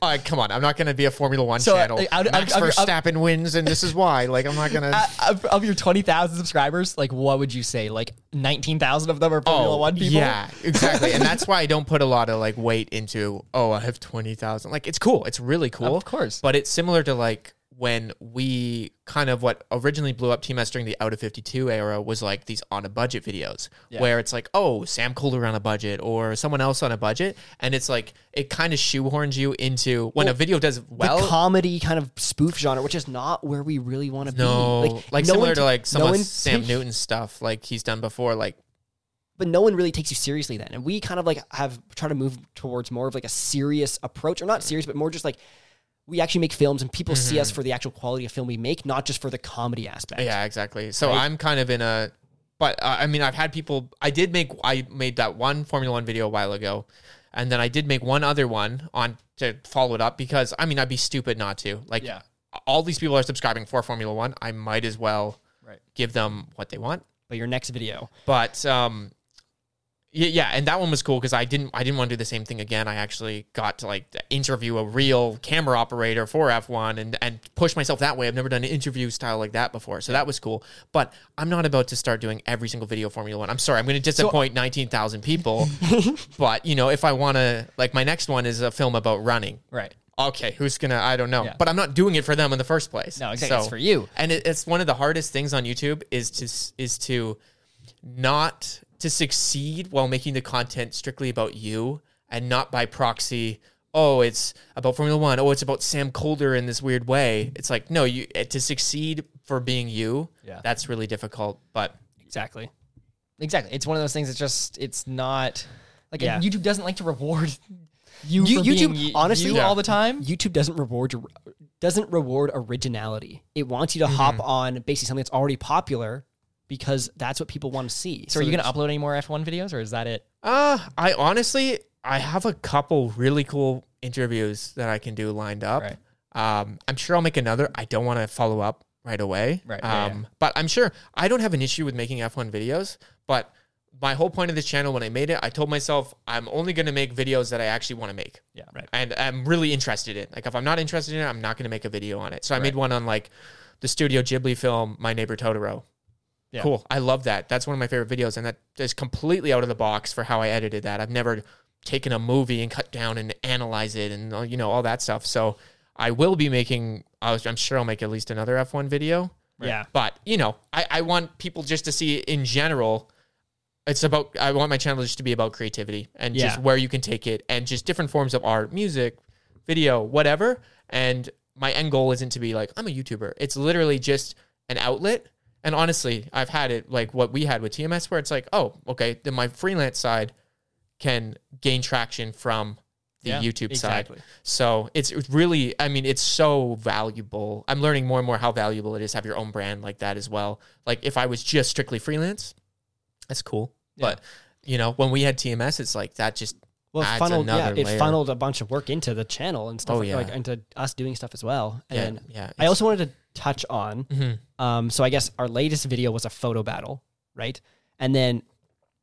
Uh, come on, I'm not going to be a Formula One So, uh, channel. like, out- out- Max out- out- Verstappen wins, and this is why. Like, I'm not going to. of, your 20,000 subscribers, like what would you say? Like 19,000 of them are Formula One people? Oh, Yeah, exactly. and that's why I don't put a lot of like weight into, oh, I have 20,000. Like, it's cool. It's really cool. Of course. But it's similar to like when we kind of what originally blew up TMS during the Out of 52 era was like these on a budget videos where it's like, oh, Sam Kolder on a budget or someone else on a budget. And it's like, it kind of shoehorns you into when a video does well. the comedy kind of spoof genre which is not where we really want to no, be like, no similar to like some no of Sam ta- Newton stuff like he's done before. Like, but no one really takes you seriously then. And we kind of like have tried to move towards more of like a serious approach, or not serious, but more just like we actually make films and people see us for the actual quality of film we make, not just for the comedy aspect. Yeah, exactly. So I'm kind of in a, but uh, I mean, I've had people. I did make. I made that one Formula One video a while ago, and then I did make one other one on to follow it up because I mean, I'd be stupid not to. Like, Yeah. all these people are subscribing for Formula One. I might as well Right. give them what they want. But your next video, But um, yeah, yeah, and that one was cool because I didn't I didn't want to do the same thing again. I actually got to like interview a real camera operator for F1 and and push myself that way. I've never done an interview style like that before, so that was cool. But I'm not about to start doing every single video Formula One. I'm sorry, I'm going to disappoint nineteen thousand people. but you know, if I want to, like my next one is a film about running. Right. Okay, who's gonna? I don't know, Yeah. but I'm not doing it for them in the first place. No, exactly. It's for you. And it, it's one of the hardest things on YouTube is to is to not to succeed while making the content strictly about you and not by proxy. Oh, it's about Formula One. Oh, it's about Sam Kolder in this weird way. It's like no, you eh, to succeed for being you. Yeah. that's really difficult. But exactly. Exactly. It's one of those things. It's just. It's not like Yeah. YouTube doesn't like to reward you. You- for YouTube, being y- honestly, you all the time. YouTube doesn't reward doesn't reward originality. It wants you to hop on basically something that's already popular because that's what people want to see. So, are you going to upload any more F1 videos, or is that it? Uh, I honestly, I have a couple really cool interviews that I can do lined up. Right. Um, I'm sure I'll make another. I don't want to follow up right away. Right, yeah, Um, but I'm sure I don't have an issue with making F1 videos. But my whole point of this channel, when I made it, I told myself I'm only going to make videos that I actually want to make. Yeah. Right. And I'm really interested in. Like, if I'm not interested in it, I'm not going to make a video on it. So I made one on like the Studio Ghibli film, My Neighbor Totoro. Yeah. Cool. I love that. That's one of my favorite videos, and that is completely out of the box for how I edited that. I've never taken a movie and cut down and analyze it, and you know all that stuff. So I will be making. I was, I'm sure I'll make at least another F1 video. Yeah. But you know, I, I want people just to see in general. It's about. I want my channel just to be about creativity and just where you can take it, and just different forms of art, music, video, whatever. And my end goal isn't to be like I'm a YouTuber. It's literally just an outlet. And honestly, I've had it like what we had with TMS, where it's like, oh, okay, then my freelance side can gain traction from the Yeah, YouTube exactly. side. So it's really, I mean, it's so valuable. I'm learning more and more how valuable it is to have your own brand like that as well. Like if I was just strictly freelance, that's cool. But you know, when we had TMS, it's like that just Well, it funneled, yeah, it layer. funneled a bunch of work into the channel and stuff Oh, like, yeah. like into us doing stuff as well. And yeah. I also wanted to touch on Mhm. Um, so I guess our latest video was a photo battle, right? And then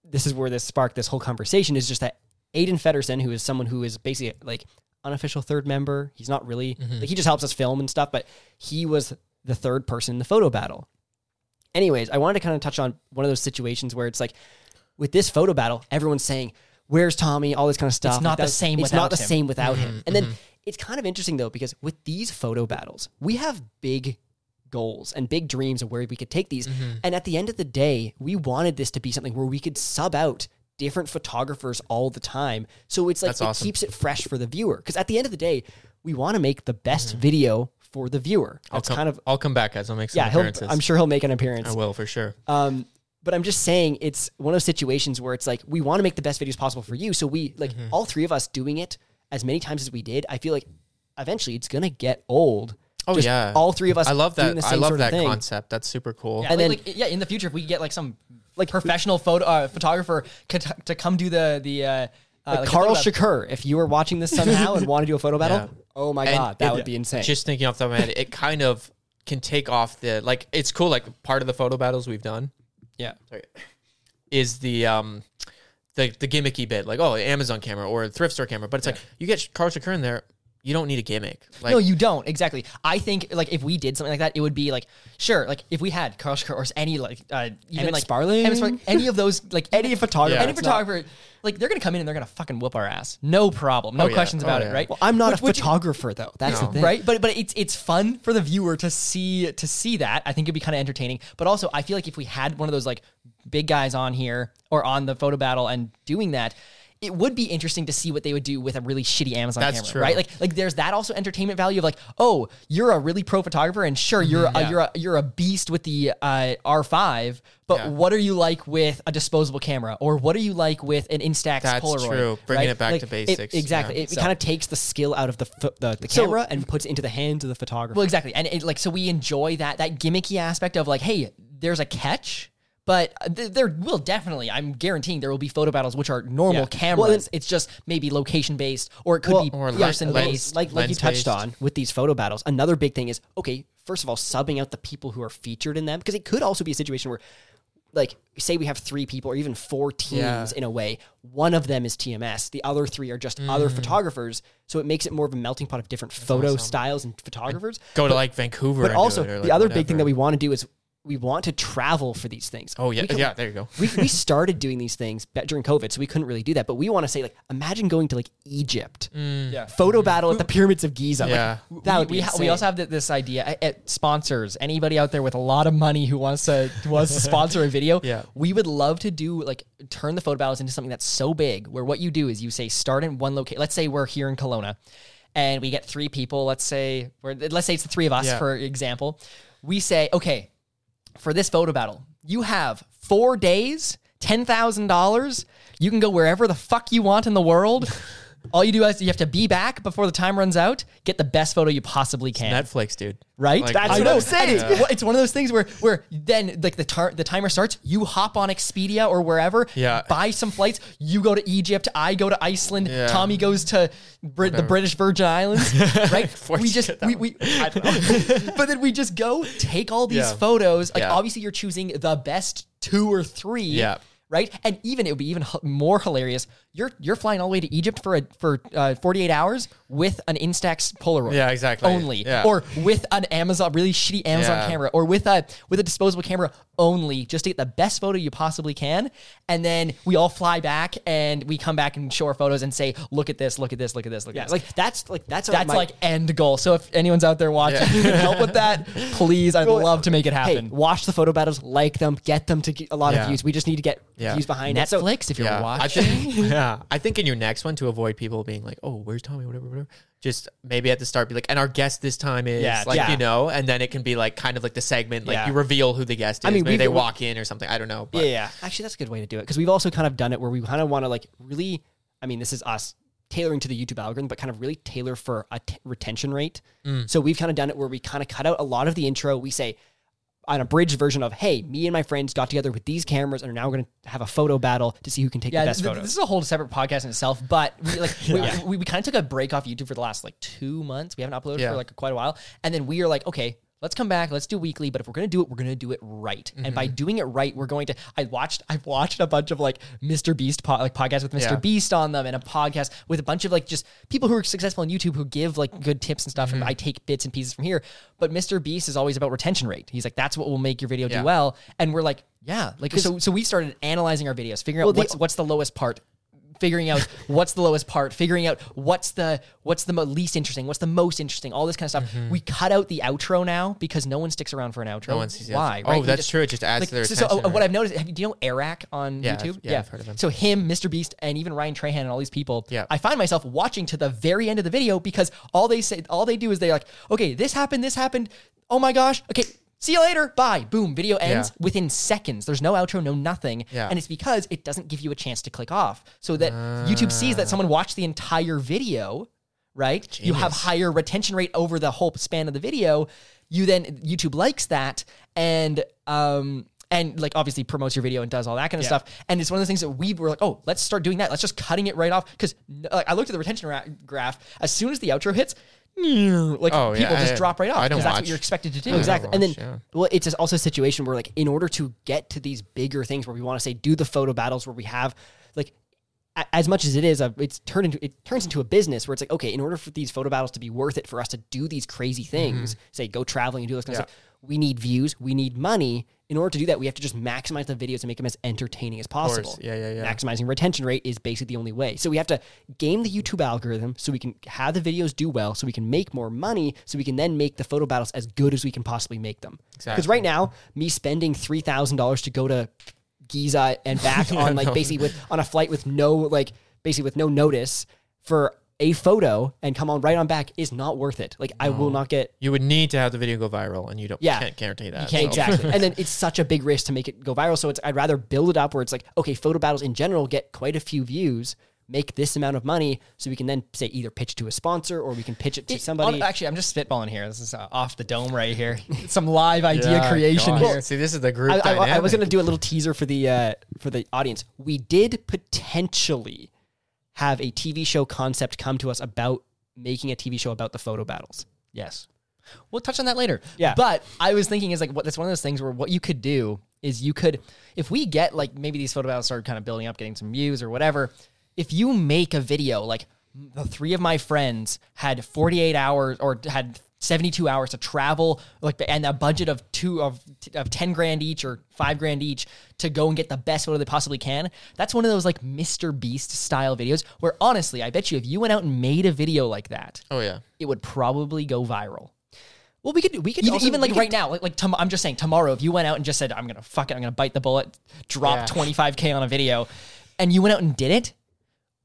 this is where this sparked this whole conversation is just that Aiden Feddersen, who is someone who is basically like unofficial third member, he's not really like he just helps us film and stuff, but he was the third person in the photo battle. Anyways, I wanted to kind of touch on one of those situations where it's like with this photo battle, everyone's saying, Where's Tommy? All this kind of stuff. It's not Like, the same It's not the him. same without him. And then it's kind of interesting though, because with these photo battles, we have big goals and big dreams of where we could take these. And at the end of the day, we wanted this to be something where we could sub out different photographers all the time. So it's like That's it awesome. keeps it fresh for the viewer. Because at the end of the day, we want to make the best video for the viewer. I'll come, kind of I'll come back guys. I'll make some yeah. Appearances. I'm sure he'll make an appearance. I will for sure. Um, but I'm just saying it's one of those situations where it's like we want to make the best videos possible for you. So we like Mm-hmm. all three of us doing it as many times as we did. I feel like eventually it's gonna get old. Oh Just yeah, all three of us. I love doing that. The I love that concept. That's super cool. Yeah, And like, then- like, yeah, in the future, if we could get like some like professional photo uh, photographer co- to come do the the uh, uh, Like like Karl photo- Shakur, if you were watching this somehow and want to do a photo battle, Yeah. oh my And god, that it- would be insane. Just thinking off the top of my head, it kind of can take off the like. It's cool. Like part of the photo battles we've done yeah, is the um the the gimmicky bit, like oh Amazon camera or a thrift store camera. But it's like you get Karl Shakur in there, you don't need a gimmick. Like no, you don't exactly. I think like if we did something like that, it would be like sure, like if we had Karl Shakur or any like uh, even Emmett like Sparling? Emmett Sparling, any of those like Any photographer. any It's not- photographer, like they're gonna come in and they're gonna fucking whoop our ass, no problem, no Oh, yeah. questions Oh, about yeah. it, right? Well, I'm not Which- a which- photographer though. That's the thing. right but but it's it's fun for the viewer to see to see that i think it'd be kind of entertaining but also i feel like if we had one of those like big guys on here or on the photo battle and doing that it would be interesting to see what they would do with a really shitty Amazon That's camera, true. right? Like, like there's that also entertainment value of like, oh, you're a really pro photographer, and sure, you're a, you're a, you're a beast with the uh, R5, but Yeah. what are you like with a disposable camera, or what are you like with an Instax That's Polaroid? true. Bringing right? it back Like, to basics. exactly. Yeah. It, So- kind of takes the skill out of the pho- the, the So- camera and puts it into the hands of the photographer. Well, exactly, and it, like so we enjoy that that gimmicky aspect of like, hey, there's a catch. But th- there will definitely, I'm guaranteeing there will be photo battles which are normal Yeah. cameras. Well, it's just maybe location based, or it could Well, be or person lens- based. like like you lens-based. touched on with these photo battles. Another big thing is okay. First of all, subbing out the people who are featured in them because it could also be a situation where, like, say we have three people or even four teams Yeah. in a way. One of them is TMS. The other three are just other mm. photographers. So it makes it more of a melting pot of different photo styles and photographers. Go to like Vancouver. But and do also, it, or, the like, other big thing that whatever. we want to do is we want to travel for these things. Oh yeah, can- yeah. There you go. we, we started doing these things during COVID, so we couldn't really do that. But we want to say, like, imagine going to like Egypt, Yeah. photo battle at the pyramids of Giza. Like, Yeah. that would we, be we, ha- we also have this idea uh, sponsors anybody out there with a lot of money who wants to wants to sponsor a video Yeah. we would love to do like turn the photo battles into something that's so big where what you do is you say start in one location let's say we're here in Kelowna and we get three people let's say we're, let's say it's the three of us Yeah. for example we say okay for this photo battle, you have four days, ten thousand dollars. You can go wherever the fuck you want in the world. All you do is you have to be back before the time runs out. Get the best photo you possibly can. Netflix, dude. Right? Like, That's I what know. I'm saying. It's, it's one of those things where where then like the tar- the timer starts, you hop on Expedia or wherever, Yeah. buy some flights. You go to Egypt, I go to Iceland, Yeah. Tommy goes to Brit- the British Virgin Islands, right? We just we, we I don't know. but then we just go take all these Yeah. photos. Like Yeah. obviously you're choosing the best two or three. Yeah. Right, and even it would be even h- more hilarious. You're you're flying all the way to Egypt for a for uh, 48 hours with an Instax Polaroid. Yeah, exactly. Only, Yeah. or with an Amazon really shitty Amazon Yeah. camera, or with a with a disposable camera only, just to get the best photo you possibly can. And then we all fly back and we come back and show our photos and say, "Look at this! Look at this! Look at this! Look Yeah, at this!" like that's like that's that's my- like end goal. So if anyone's out there watching, Yeah. can help with that, please, I'd love to make it Hey, happen. watch the photo battles, like them, get them to get a lot of views. We just need to get views behind it. So Netflix, if you're watching. yeah, I think in your next one to avoid people being like, "Oh, where's Tommy?" Whatever, whatever. Just maybe at the start be like, "And our guest this time is Yeah, like yeah. you know," and then it can be like kind of like the segment, like Yeah. you reveal who the guest is. I mean, maybe we've- they walk in or something. I don't know. But yeah, yeah. Actually, that's a good way to do it because we've also kind of done it where we kind of want to like really. I mean, this is us tailoring to the YouTube algorithm, but kind of really tailor for a t- retention rate. Mm. So we've kind of done it where we kind of cut out a lot of the intro. We say an abridged version of, "Hey, me and my friends got together with these cameras and are now going to have a photo battle to see who can take Yeah, the best th- photos." this is a whole separate podcast in itself. But we like we, we, we kind of took a break off YouTube for the last like two months. We haven't uploaded Yeah. for like quite a while, and then we are like, okay, let's come back. Let's do weekly. But if we're gonna do it, we're gonna do it right. And by Mm-hmm. doing it right, we're going to. I watched. I've watched a bunch of like Mr. Beast po- like podcasts with Mr. Yeah. Beast on them, and a podcast with a bunch of like just people who are successful on YouTube who give like good tips and stuff. Mm-hmm. And I take bits and pieces from here. But Mr. Beast is always about retention rate. He's like, that's what will make your video Yeah. do well. And we're like, yeah, like so. So we started analyzing our videos, figuring out Well, the- what's what's the lowest part figuring out what's the lowest part figuring out what's the what's the mo- least interesting what's the most interesting all this kind of stuff we cut out the outro now because no one sticks around for an outro Mm-hmm. No one sees why. Oh, right? We that's true. It just adds like, to their so, so, attention, uh, what? I've noticed have you, do you know Airrack on Yeah, YouTube I've- yeah, I've heard of him. so him Mr Beast and even Ryan Trahan and all these people Yeah. I find myself watching to the very end of the video because all they say all they do is they're like okay this happened this happened oh my gosh okay See you later. Bye. Boom. Video ends Yeah. within seconds. There's no outro, no nothing. Yeah. And it's because it doesn't give you a chance to click off. So that YouTube sees that someone watched the entire video, right? You have higher retention rate over the whole span of the video. You then YouTube likes that and um and like obviously promotes your video and does all that kind of stuff. And it's one of the things that we were like, oh, let's start doing that. Let's just cutting it right off because like, I looked at the retention ra- graph. As soon as the outro hits, like Oh, people yeah, just I- drop right off because that's what you're expected to do. Exactly. And then, yeah. well, it's also a situation where, like, in order to get to these bigger things where we want to say do the photo battles, where we have, like, as much as it is, it's turned into it turns into a business where it's like, okay, in order for these photo battles to be worth it for us to do these crazy things, say go traveling and do those kind of Mm-hmm. Stuff, we need views, we need money. In order to do that, we have to just maximize the videos and make them as entertaining as possible. Yeah, yeah, yeah. Maximizing retention rate is basically the only way. So we have to game the YouTube algorithm so we can have the videos do well, so we can make more money, so we can then make the photo battles as good as we can possibly make them. Because Exactly. right now, me spending three thousand dollars to go to Giza and back on like no. basically with on a flight with no like basically with no notice for a photo and come on right on back is not worth it. Like I will not get You would need to have the video go viral, and you don't. Yeah. can't guarantee that. Yeah, so. exactly. and then it's such a big risk to make it go viral. So it's I'd rather build it up where it's like, okay, photo battles in general get quite a few views, make this amount of money, so we can then say either pitch to a sponsor or we can pitch it to somebody. On- actually, I'm just spitballing here. This is uh, off the dome right here. Some live idea Yeah, creation gosh. here. See, this is the group I, I- I was going to do a little teaser for the uh, for the audience. We did potentially have a TV show concept come to us about making a TV show about the photo battles. Yes. We'll touch on that later. Yeah. But I was thinking is like what that's one of those things where what you could do is you could if we get like maybe these photo battles start kind of building up, getting some views or whatever, if you make a video like the three of my friends had 48 hours or had 72 hours to travel like and a budget of two of, of 10 grand each or 5 grand each to go and get the best photo they possibly can that's one of those like mr beast style videos where honestly i bet you if you went out and made a video like that Oh yeah. it would probably go viral Well, we could we could even, also- even like could- right now, like like tom- I'm just saying tomorrow, if you went out and just said I'm gonna fuck it, I'm gonna bite the bullet, drop Yeah. 25k on a video, and you went out and did it,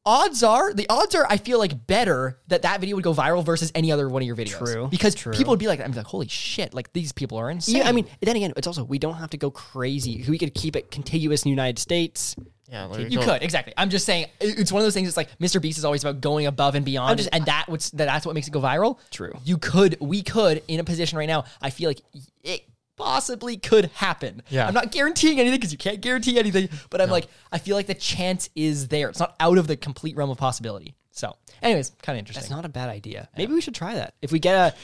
odds are the odds are I feel like better that that video would go viral versus any other one of your videos. True, because true. people would be like, I'm like, holy shit, like these people are insane. Yeah, I mean, then again, it's also we don't have to go crazy. We could keep it contiguous in the United States. Yeah. You go- could exactly. I'm just saying it's one of those things. It's like Mr. Beast is always about going above and beyond, just- and that what's that's what makes it go viral. True. You could, we could, in a position right now. I feel like it possibly could happen. Yeah. I'm not guaranteeing anything because you can't guarantee anything, but I'm like, I feel like the chance is there. It's not out of the complete realm of possibility. So, anyways, kind of interesting. That's not a bad idea. Maybe we should try that. If we get a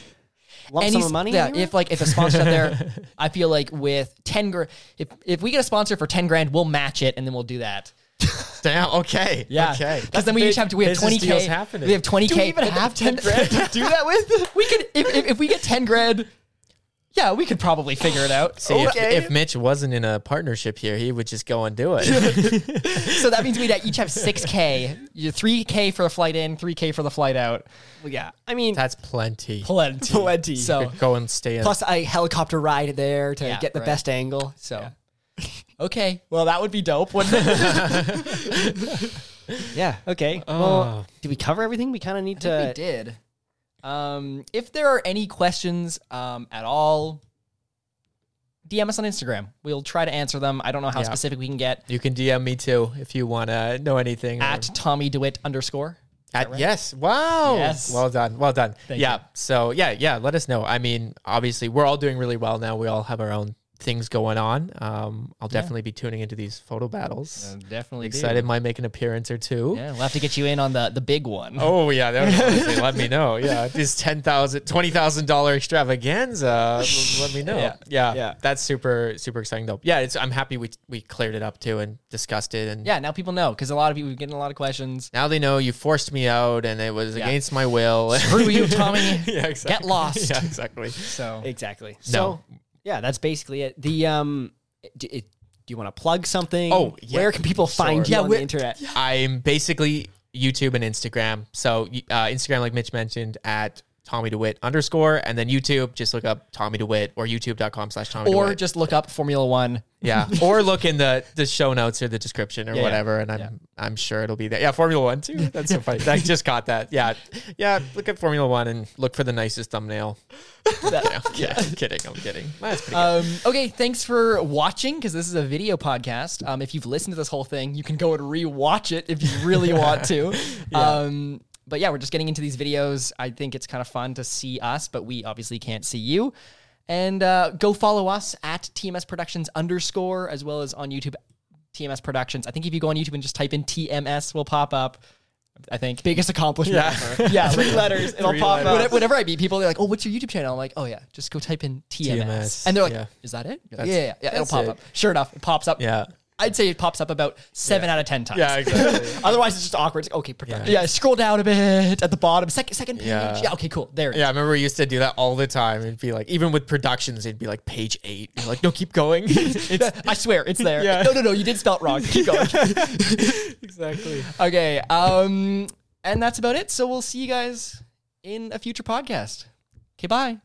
lump Any sum of money, Yeah, anywhere? if like if a sponsor out there, I feel like with ten grand, if if we get a sponsor for ten grand, we'll match it and then we'll do that. Damn. Okay. Yeah. Okay. Because then we each have to, we have business 20K. deals happening. We have 20K. Do we even have 10 grand to do that with? we could, if, if, if we get 10 grand, yeah, we could probably figure it out. See, if, if Mitch wasn't in a partnership here, he would just go and do it. so that means we'd each have 6K. You 3K for the flight in, 3K for the flight out. Well, yeah, I mean, That's plenty. Plenty. Plenty. So, Go and stay in. plus a helicopter ride there to Yeah, get the right. best angle. so. Okay. Well, that would be dope, wouldn't it? Yeah. Okay. Oh. Well, did we cover everything? We kind of need to we to. did. Um, if there are any questions um, at all, DM us on Instagram. We'll try to answer them. I don't know how Yeah. specific we can get. you can DM me too if you want to know anything. or- At Tommy DeWitt underscore. At, yes. Wow. Yes. Well done. Well done. Thank yeah. you. So yeah, yeah. Let us know. I mean, obviously, we're all doing really well now. We all have our own things going on. Um, I'll definitely be tuning into these photo battles. definitely Excited, might make an appearance or two. Yeah, we'll have to get you in on the the big one. Oh yeah, that would let me know. Yeah, this ten thousand, twenty thousand dollar extravaganza. Let me know. Yeah. Yeah. Yeah. that's super super exciting though. Yeah, it's I'm happy we we cleared it up too and discussed it and Yeah, now people know because a lot of people are getting a lot of questions. now they know you forced me out and it was against my will. Screw you, Tommy. yeah, exactly. Get lost. Yeah, exactly. So Exactly. So, No. Yeah, that's basically it. The um, do, it, do you want to plug something? Oh, yeah. where can people find you Yeah, on the internet? I'm basically YouTube and Instagram. So uh, Instagram, like Mitch mentioned, at Tommy DeWitt underscore, and then YouTube, just look up Tommy DeWitt or YouTube.com slash Tommy or DeWitt. just look up Formula One. Yeah, or look in the the show notes or the description or Yeah, yeah. whatever, and I'm I'm sure it'll be there. Yeah, Formula One too. That's so funny. I just caught that. Yeah, yeah. Look at Formula One and look for the nicest thumbnail. yeah, yeah. I'm kidding. I'm kidding. That's pretty good. Um, okay, thanks for watching because this is a video podcast. Um, if you've listened to this whole thing, you can go and rewatch it if you really want to. Um, but yeah, we're just getting into these videos. I think it's kind of fun to see us, but we obviously can't see you. And uh, go follow us at TMS Productions underscore as well as on YouTube TMS Productions. I think if you go on YouTube and just type in TMS, will pop up. I think Biggest accomplishment ever. yeah, Three letters. It'll Three pop letters. up. Whenever, whenever I meet people, they're like, "Oh, what's your YouTube channel?" I'm like, "Oh yeah, just go type in TMS,", TMS, and they're like, yeah. "Is that it?" Like, yeah, yeah, yeah. It'll pop it. up. Sure enough, it pops up. yeah, I'd say it pops up about seven out of ten times. yeah, exactly. Otherwise, it's just awkward. It's like, okay, production. yeah. Scroll down a bit at the bottom, second second page. Yeah. Yeah, okay, cool. There. It is. Yeah, I remember we used to do that all the time. It'd be like, even with productions, it'd be like page eight. You're like, no, keep going. I swear, it's there. Yeah. No, no, no. You did spell it wrong. Keep going. exactly. okay. Um, and that's about it. So we'll see you guys in a future podcast. Okay. Bye.